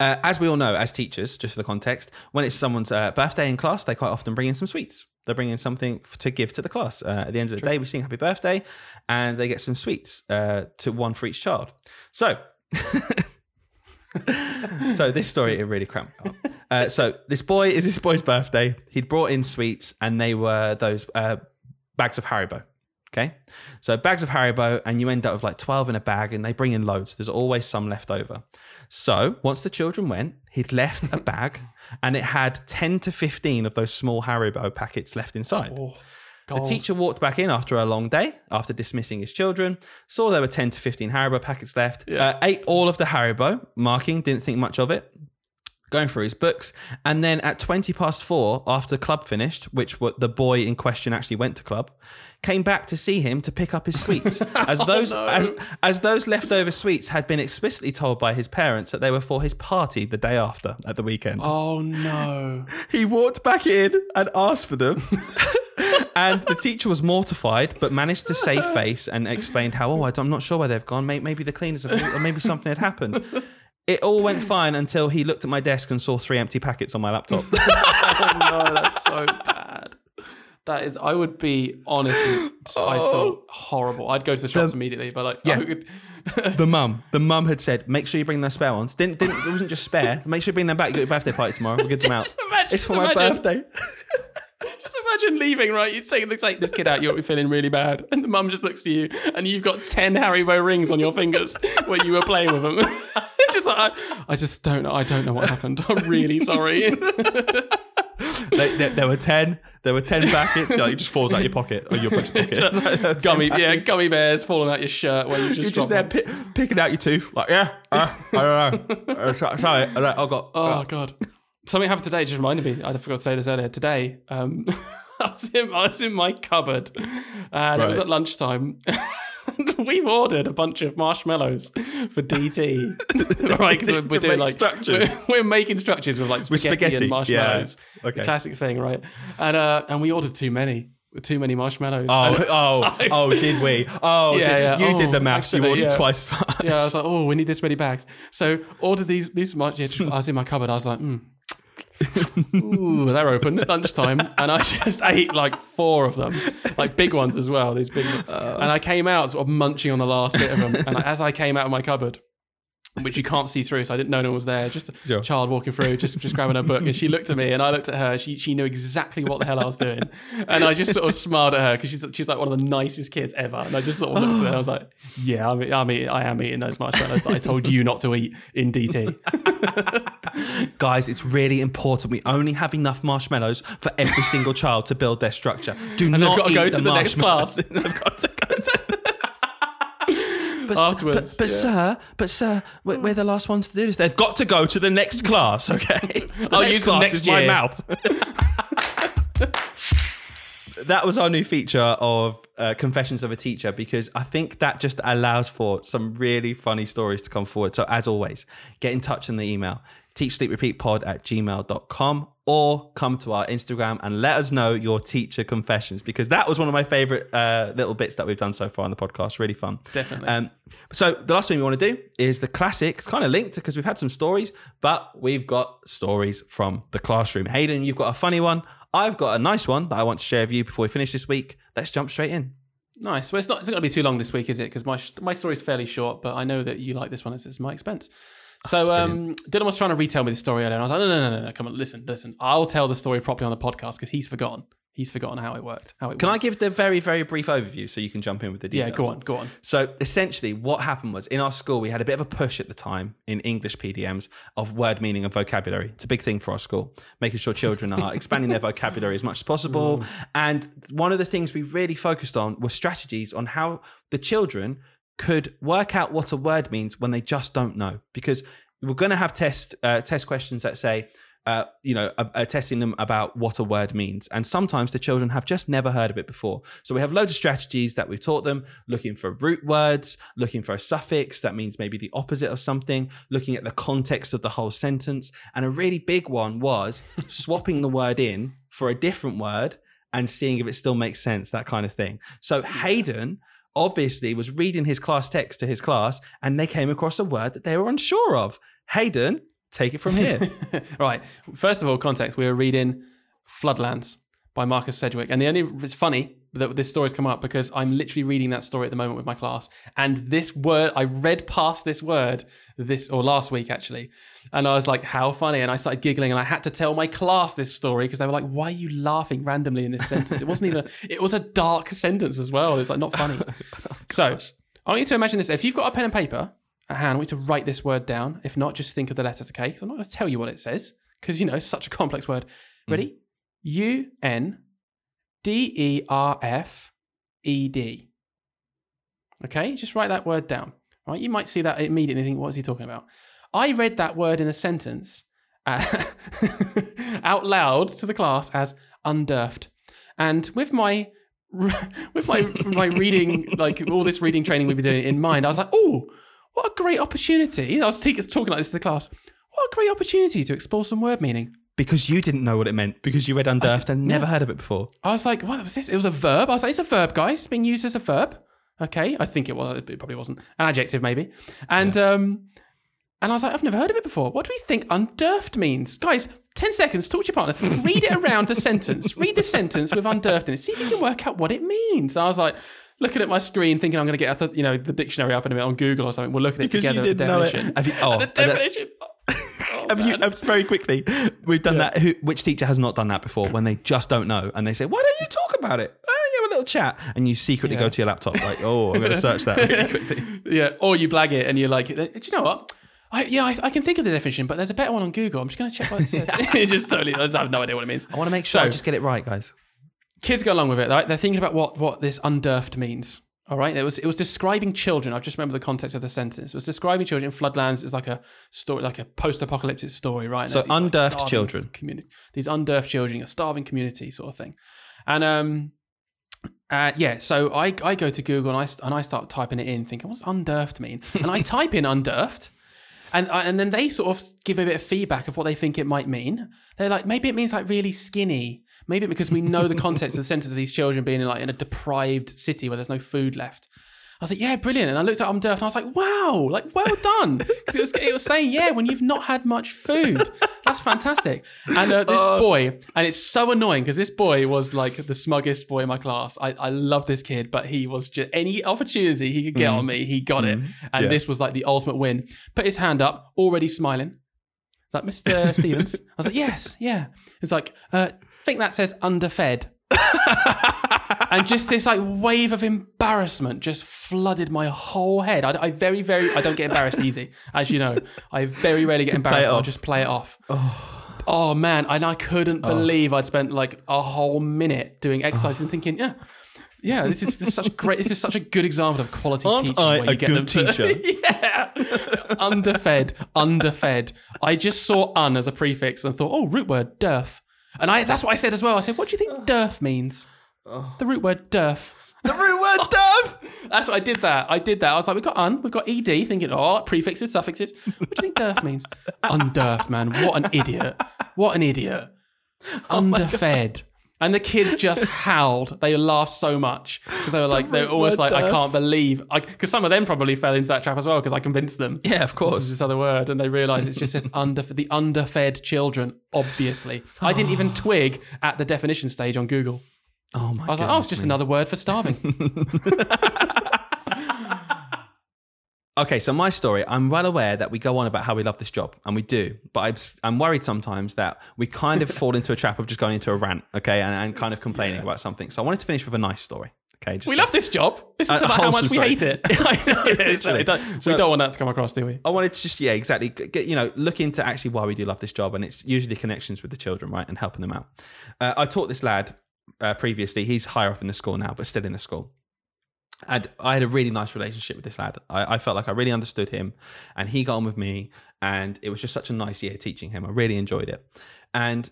A: Uh, as we all know, as teachers, just for the context, when it's someone's uh, birthday in class, they quite often bring in some sweets. They bring in something to give to the class. Uh, at the end of the day, we sing happy birthday, and they get some sweets uh, to one for each child. So, so this story it really cramped up. Uh, so this boy is this boy's birthday. He'd brought in sweets, and they were those uh, bags of Haribo. Okay, so bags of Haribo, and you end up with like twelve in a bag, and they bring in loads. There's always some left over. So once the children went, he'd left a bag, and it had ten to fifteen of those small Haribo packets left inside.
B: Oh,
A: The teacher walked back in after a long day, after dismissing his children, saw there were 10 to 15 Haribo packets left,
B: Yeah.
A: uh, ate all of the Haribo, marking, didn't think much of it, going through his books. And then at 20 past four, after club finished, which the boy in question actually went to club, came back to see him to pick up his sweets. As oh, those
B: no.
A: as, as those leftover sweets had been explicitly told by his parents that they were for his party the day after at the weekend.
B: Oh no.
A: He walked back in and asked for them. and the teacher was mortified, but managed to save face and explained how, oh, I'm not sure where they've gone. Maybe the cleaners have, or maybe something had happened. It all went fine until he looked at my desk and saw three empty packets on my laptop.
B: Oh no, that's so bad. That is, I would be honestly, I oh. felt horrible. I'd go to the shops immediately, but like,
A: Yeah.
B: I would-
A: the mum, the mum had said, make sure you bring those spare ones. Didn't, didn't, it wasn't just spare. Make sure you bring them back. You got your birthday party tomorrow. We'll get them out.
B: Just imagine-
A: It's for my
B: imagine.
A: birthday.
B: Just imagine leaving, right? You take, take this kid out, you're feeling really bad, and the mum just looks to you, and you've got ten Haribo rings on your fingers when you were playing with them. just like, I, I just don't know. I don't know what happened. I'm really sorry.
A: There, there were 10. There were 10 packets. Like, it just falls out your pocket or your breast pocket.
B: Just gummy, yeah, gummy bears falling out your shirt when you just
A: You're just there pi- picking out your tooth. Like, yeah, uh, I don't know. Uh, so- sorry, I don't- I've got.
B: Oh
A: uh,
B: god, something happened today. Just reminded me. I forgot to say this earlier. Today, um, I was in I was in my cupboard, and it was
A: Right.
B: at lunchtime. We've ordered a bunch of marshmallows for DT, right? 'cause we're, we're doing like
A: structures.
B: We're, we're making structures with like spaghetti,
A: With spaghetti,
B: and
A: yeah.
B: marshmallows.
A: Okay.
B: classic thing, right? And uh, and we ordered too many, too many marshmallows.
A: Oh,
B: And-
A: oh, oh, did we? Oh,
B: Yeah,
A: did,
B: yeah.
A: you
B: Oh,
A: did the maths. You ordered
B: yeah.
A: twice as much.
B: yeah, I was like, oh, we need this many bags. So ordered these these much. Yeah, I was in my cupboard. I was like, hmm. Ooh, they're open at lunchtime, and I just ate like four of them, like big ones as well. These big, and I came out sort of munching on the last bit of them. And as I came out of my cupboard, which you can't see through, so I didn't know no one was there. Just a
A: Sure.
B: child walking through, just just grabbing a book, and she looked at me, and I looked at her. She she knew exactly what the hell I was doing, and I just sort of smiled at her because she's she's like one of the nicest kids ever. And I just sort of looked at her. I was like, yeah, I'm I'm eating, I am eating those marshmallows that I told you not to eat in DT.
A: Guys, it's really important. We only have enough marshmallows for every single child to build their structure. Do
B: they've
A: not
B: got to go to the next class.
A: They've got to go to- But,
B: Afterwards,
A: but, but
B: yeah.
A: sir, but sir, we're, we're the last ones to do this. They've got to go to the next class, okay? The
B: I'll
A: next
B: use
A: class
B: next
A: is my mouth. that was our new feature of uh, Confessions of a Teacher because I think that just allows for some really funny stories to come forward. So, as always, get in touch in the email teach sleep repeat pod at gmail.com or come to our Instagram and let us know your teacher confessions because that was one of my favorite uh, little bits that we've done so far on the podcast. Really fun.
B: Definitely.
A: Um, so the last thing we want to do is the classic. It's kind of linked because we've had some stories, but we've got stories from the classroom. Hayden, you've got a funny one. I've got a nice one that I want to share with you before we finish this week. Let's jump straight in.
B: Nice. Well, it's not. It's not going to be too long this week, is it? Because my my story's fairly short, but I know that you like this one. It's, it's my expense. So um, Dylan was trying to retell me the story earlier, and I was like, no, no, no, no, no, come on, listen, listen. I'll tell the story properly on the podcast because he's forgotten. He's forgotten how it worked. How it
A: Can. I give the very, very brief overview so you can jump in with the details?
B: Yeah, go on, go on.
A: So essentially, what happened was in our school, we had a bit of a push at the time in English PDMs of word meaning and vocabulary. It's a big thing for our school, making sure children are expanding their vocabulary as much as possible. And one of the things we really focused on was strategies on how the children could work out what a word means when they just don't know. Because we're going to have test uh, test questions that say, uh, you know, uh, uh, testing them about what a word means. And sometimes the children have just never heard of it before. So we have loads of strategies that we've taught them, looking for root words, looking for a suffix that means maybe the opposite of something, looking at the context of the whole sentence. And a really big one was swapping the word in for a different word and seeing if it still makes sense, that kind of thing. So Hayden obviously was reading his class text to his class and they came across a word that they were unsure of. Hayden, take it from here.
B: right. First of all, context. We were reading Floodlands by Marcus Sedgwick, and the only it's funny that this story's come up because I'm literally reading that story at the moment with my class, and this word I read past this word this or last week actually, and I was like, "How funny!" And I started giggling, and I had to tell my class this story because they were like, "Why are you laughing randomly in this sentence?" It wasn't even. A, it was a dark sentence as well. It's like not funny. so I want you to imagine this. If you've got a pen and paper at hand, I want you to write this word down. If not, just think of the letters, Okay, because I'm not going to tell you what it says because, you know, it's such a complex word. Mm. Ready? U N D E R F E D. Okay? Just write that word down. Right? You might see that immediately think, what is he talking about? I read that word in a sentence uh, out loud to the class as undurfed. And with my with my my reading, like all this reading training we've been doing in mind, I was like, oh, what a great opportunity. I was t- talking like this to the class. What a great opportunity to explore some word meaning.
A: Because you didn't know what it meant, because you read undurfed and never heard of it before.
B: I was like, what was this? It was a verb. I was like, it's a verb, guys. It's being used as a verb. Okay. I think it was. It probably wasn't. An adjective, maybe. And um, and I was like, I've never heard of it before. What do we think undurfed means? Guys, 10 seconds, talk to your partner, read it around the sentence. Read the sentence with undurfed in it. See if you can work out what it means. And I was like, looking at my screen, thinking I'm going to get a, you know the dictionary up in a minute on Google or something. We'll look at it
A: Because
B: together.
A: you
B: at the
A: didn't know it. Have you, oh,
B: And the
A: and that's-
B: definition. Oh,
A: have you, very quickly, we've done that. Who, which teacher has not done that before when they just don't know and they say, why don't you talk about it? Why don't you have a little chat. And you secretly
B: Yeah.
A: go to your laptop, like, oh, I'm going to search that really quickly.
B: yeah, or you blag it and you're like, do you know what? I, yeah, I, I can think of the definition, but there's a better one on Google. I'm just going to check what it says. it just totally, I have no idea what it means.
A: I want to make sure I just get it right, guys.
B: kids go along with it, right? They're thinking about what what this undurfed means. All right, it was it was describing children. I've just remembered the context of the sentence. It was describing children in floodlands. It's like a story, like a post-apocalyptic story, right? And
A: So
B: there's like,
A: undurfed children.
B: community, these undurfed children, a starving community, sort of thing. And um, uh, yeah. So I I go to Google and I and I start typing it in, thinking, what's undurfed mean? And I type in undurfed. And, and then they sort of give a bit of feedback of what they think it might mean. They're like, maybe it means like really skinny. Maybe because we know the context of the sentence of these children being in like in a deprived city where there's no food left. I was like, yeah, brilliant. And I looked at Umdurf and I was like, wow, like well done. Because it was it was saying, yeah, when you've not had much food, that's fantastic. And uh, this boy, and it's so annoying because this boy was like the smuggest boy in my class. I, I love this kid, but he was just any opportunity he could get on me, he got it. And
A: Yeah.
B: this was like the ultimate win. Put his hand up, already smiling. It's like, Mr. Stevens. I was like, yes, yeah. It's like, uh, think that says underfed. and just this like wave of embarrassment just flooded my whole head. I, I very, very, I don't get embarrassed easy, as you know. I very rarely get embarrassed. I'll just play it off. Oh. oh man, and I couldn't oh. believe I'd spent like a whole minute doing oh. exercises and thinking, yeah, yeah, this is, this is such great, this is such a good example of quality
A: Aren't
B: teaching.
A: I
B: where you
A: a
B: get
A: good
B: them to-
A: teacher?
B: yeah, underfed, underfed. I just saw "un" as a prefix and thought, oh, root word "derf," and I that's what I said as well. I said, what do you think "derf" means? The root word "derf."
A: the root word dove.
B: That's what I did. That I did that. I was like, we've got "un," we've got "ed," thinking, oh, prefixes, suffixes. What do you think "derf" means? Underfed, man. What an idiot. What an idiot. Oh Underfed. And the kids just howled. They laughed so much because they were like, they're
A: oh
B: almost
A: word
B: like, I can't believe, because some of them probably fell into that trap as well because I convinced them
A: Yeah, of course.
B: this is this other word, and they realise it just says under the underfed children. Obviously, I didn't even twig at the definition stage on Google.
A: Oh my
B: I was like, oh, it's just another word for starving.
A: Okay, so my story, I'm well aware that we go on about how we love this job, and we do, but I'm, worried sometimes that we kind of fall into a trap of just going into a rant, okay, and, and kind of complaining about something. So I wanted to finish with a nice story, okay? Just
B: we love this job. Listen
A: A-
B: to about how much we
A: story.
B: hate it.
A: I know,
B: Yeah,
A: literally.
B: we don't,
A: So-
B: we don't want that to come across, do we?
A: I wanted to just, yeah, exactly, get, you know, look into actually why we do love this job, and it's usually connections with the children, right, and helping them out. Uh, I taught this lad uh, previously. He's higher up in the school now, but still in the school. And I had a really nice relationship with this lad. I, I felt like I really understood him, and he got on with me, and it was just such a nice year teaching him. I really enjoyed it, and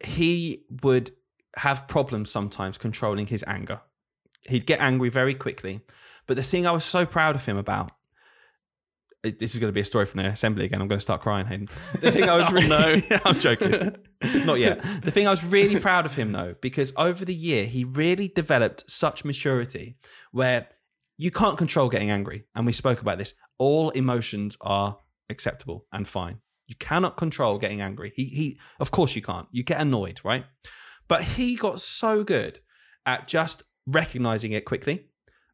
A: he would have problems sometimes controlling his anger. He'd get angry very quickly, but the thing I was so proud of him about this is going to be a story from the assembly again. I'm going to start crying, Hayden. The thing I was
B: Oh,
A: really,
B: no.
A: I'm joking, not yet. The thing I was really proud of him though, because over the year he really developed such maturity where you can't control getting angry, and we spoke about this. All emotions are acceptable and fine. You cannot control getting angry. He, he, of course you can't. You get annoyed, right? But he got so good at just recognizing it quickly,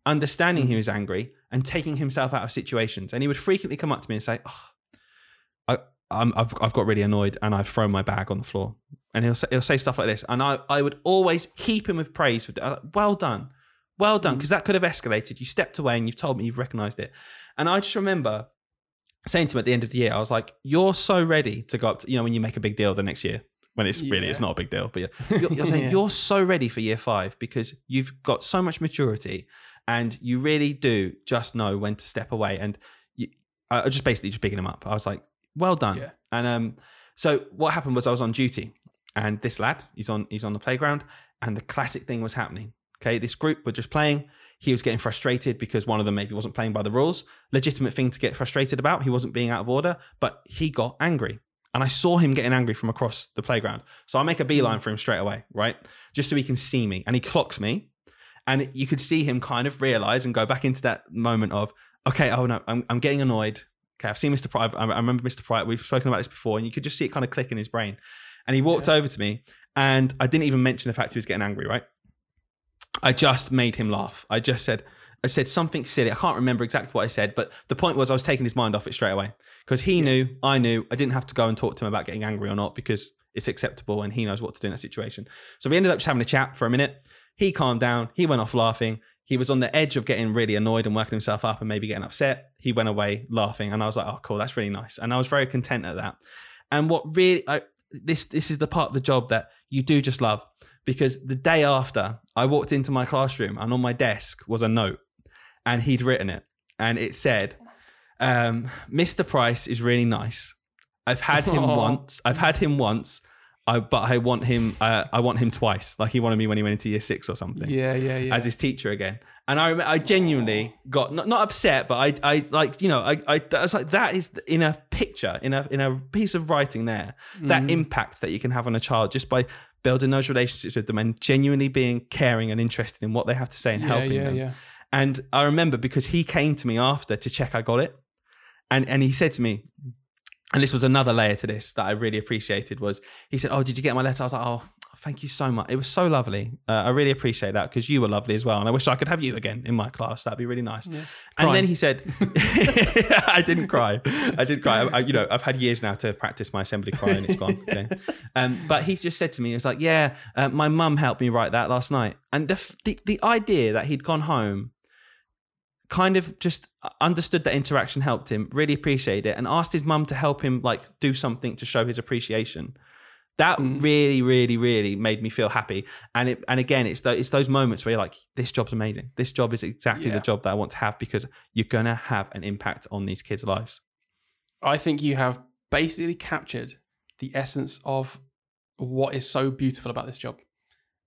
A: understanding he mm. was angry, and taking himself out of situations. And he would frequently come up to me and say, oh, I, I'm, I've, I've got really annoyed and I've thrown my bag on the floor. And he'll say, he'll say stuff like this. And I, I would always heap him with praise for, well done, well done, mm. because that could have escalated. You stepped away and you've told me you've recognized it. And I just remember saying to him at the end of the year, I was like, you're so ready to go up to, you know, when you make a big deal the next year, when it's really, it's not a big deal, but yeah, you're, you're saying
B: Yeah.
A: you're so ready for year five because you've got so much maturity and you really do just know when to step away. And you, I I just basically just picking him up. I was like, well done.
B: Yeah.
A: And um, So what happened was I was on duty, and this lad, he's on he's on the playground, and the classic thing was happening. Okay, this group were just playing. He was getting frustrated because one of them maybe wasn't playing by the rules. Legitimate thing to get frustrated about. He wasn't being out of order, but he got angry. And I saw him getting angry from across the playground. So I make a beeline for him straight away, right? Just so he can see me. And he clocks me. And you could see him kind of realize and go back into that moment of, okay, oh no, I'm, I'm getting annoyed. Okay, I've seen Mr. Pride. I remember Mr. Pride. We've spoken about this before, and you could just see it kind of click in his brain. And he walked
B: Yeah.
A: over to me, and I didn't even mention the fact he was getting angry, right? I just made him laugh. I just said, I said something silly. I can't remember exactly what I said, but the point was I was taking his mind off it straight away because he knew, I knew, I didn't have to go and talk to him about getting angry or not because it's acceptable and he knows what to do in that situation. So we ended up just having a chat for a minute. He calmed down. He went off laughing. He was on the edge of getting really annoyed and working himself up and maybe getting upset. He went away laughing, and I was like, "Oh, cool, that's really nice." And I was very content at that. And what really, I, this this is the part of the job that you do just love because the day after I walked into my classroom and on my desk was a note, and he'd written it, and it said, um, "Mr. Price is really nice. I've had him
B: Aw.
A: once. I've had him once." I, but I want him. Uh, I want him twice. Like he wanted me when he went into year six or something
B: Yeah, yeah, yeah.
A: as his teacher again. And I, I genuinely got not, not upset, but I, I like, you know, I, I, I was like, that is in a picture, in a, in a piece of writing there, that
B: Mhm.
A: impact that you can have on a child just by building those relationships with them and genuinely being caring and interested in what they have to say and
B: yeah,
A: helping
B: yeah,
A: them.
B: yeah.
A: And I remember because he came to me after to check I got it, and and he said to me, and this was another layer to this that I really appreciated was he said, "Oh, did you get my letter?" I was like, "Oh, thank you so much. It was so lovely. Uh, I really appreciate that because you were lovely as well, and I wish I could have you again in my class. That'd be really nice."
B: Yeah.
A: And then he said, "I didn't cry. I did cry. I, I- you know, I've had years now to practice my assembly cry, and it's gone." Okay. Um, but he just said to me, "He was like, yeah, uh, my mum helped me write that last night," and the, f- the the idea that he'd gone home kind of just understood that interaction helped him, really appreciated it, and asked his mum to help him like do something to show his appreciation. That
B: Mm.
A: really, really, really made me feel happy. And it, and again, it's the, it's those moments where you're like, this job's amazing. This job is exactly
B: Yeah.
A: the job that I want to have because you're gonna have an impact on these kids' lives.
B: I think you have basically captured the essence of what is so beautiful about this job,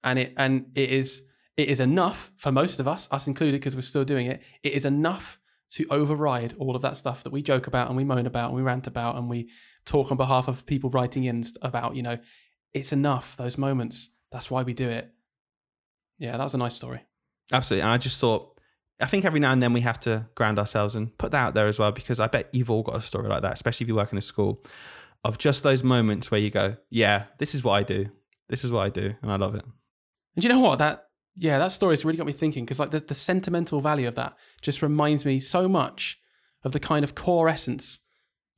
B: and it and it is it is enough for most of us, us included, because we're still doing it. It is enough to override all of that stuff that we joke about and we moan about and we rant about and we talk on behalf of people writing in about. You know, it's enough those moments. That's why we do it. Yeah, that was a nice story.
A: Absolutely. And I just thought, I think every now and then we have to ground ourselves and put that out there as well, because I bet you've all got a story like that, especially if you work in a school, of just those moments where you go, yeah, this is what I do. This is what I do. And I love it.
B: And you know what? That yeah, that story's really got me thinking because like the, the sentimental value of that just reminds me so much of the kind of core essence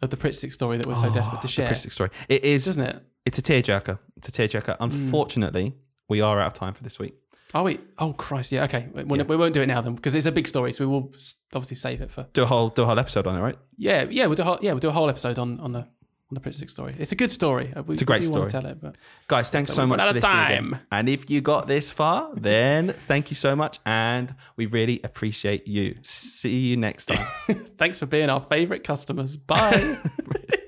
B: of the Pritt Stick story that we're so
A: Oh,
B: desperate to
A: the
B: share,
A: Pritt Stick story. It is,
B: doesn't it?
A: it's a tearjerker. It's a tearjerker. Hmm. Unfortunately, we are out of time for this week.
B: Oh wait, oh Christ, yeah, okay, we, we-
A: Yeah.
B: we won't do it now then because it's a big story, so we will obviously save it for
A: Do a whole, do a whole episode on it, right?
B: yeah, yeah, we'll do a whole, yeah, we'll do a whole episode on on the on the Pritt Stick story. It's a good story. Uh, We,
A: It's a great
B: we do want to
A: story.
B: tell it, but
A: Guys, thanks
B: So
A: so much for listening. again. And if you got this far, then thank you so much. And we really appreciate you. See you next time.
B: thanks for being our favorite customers. Bye.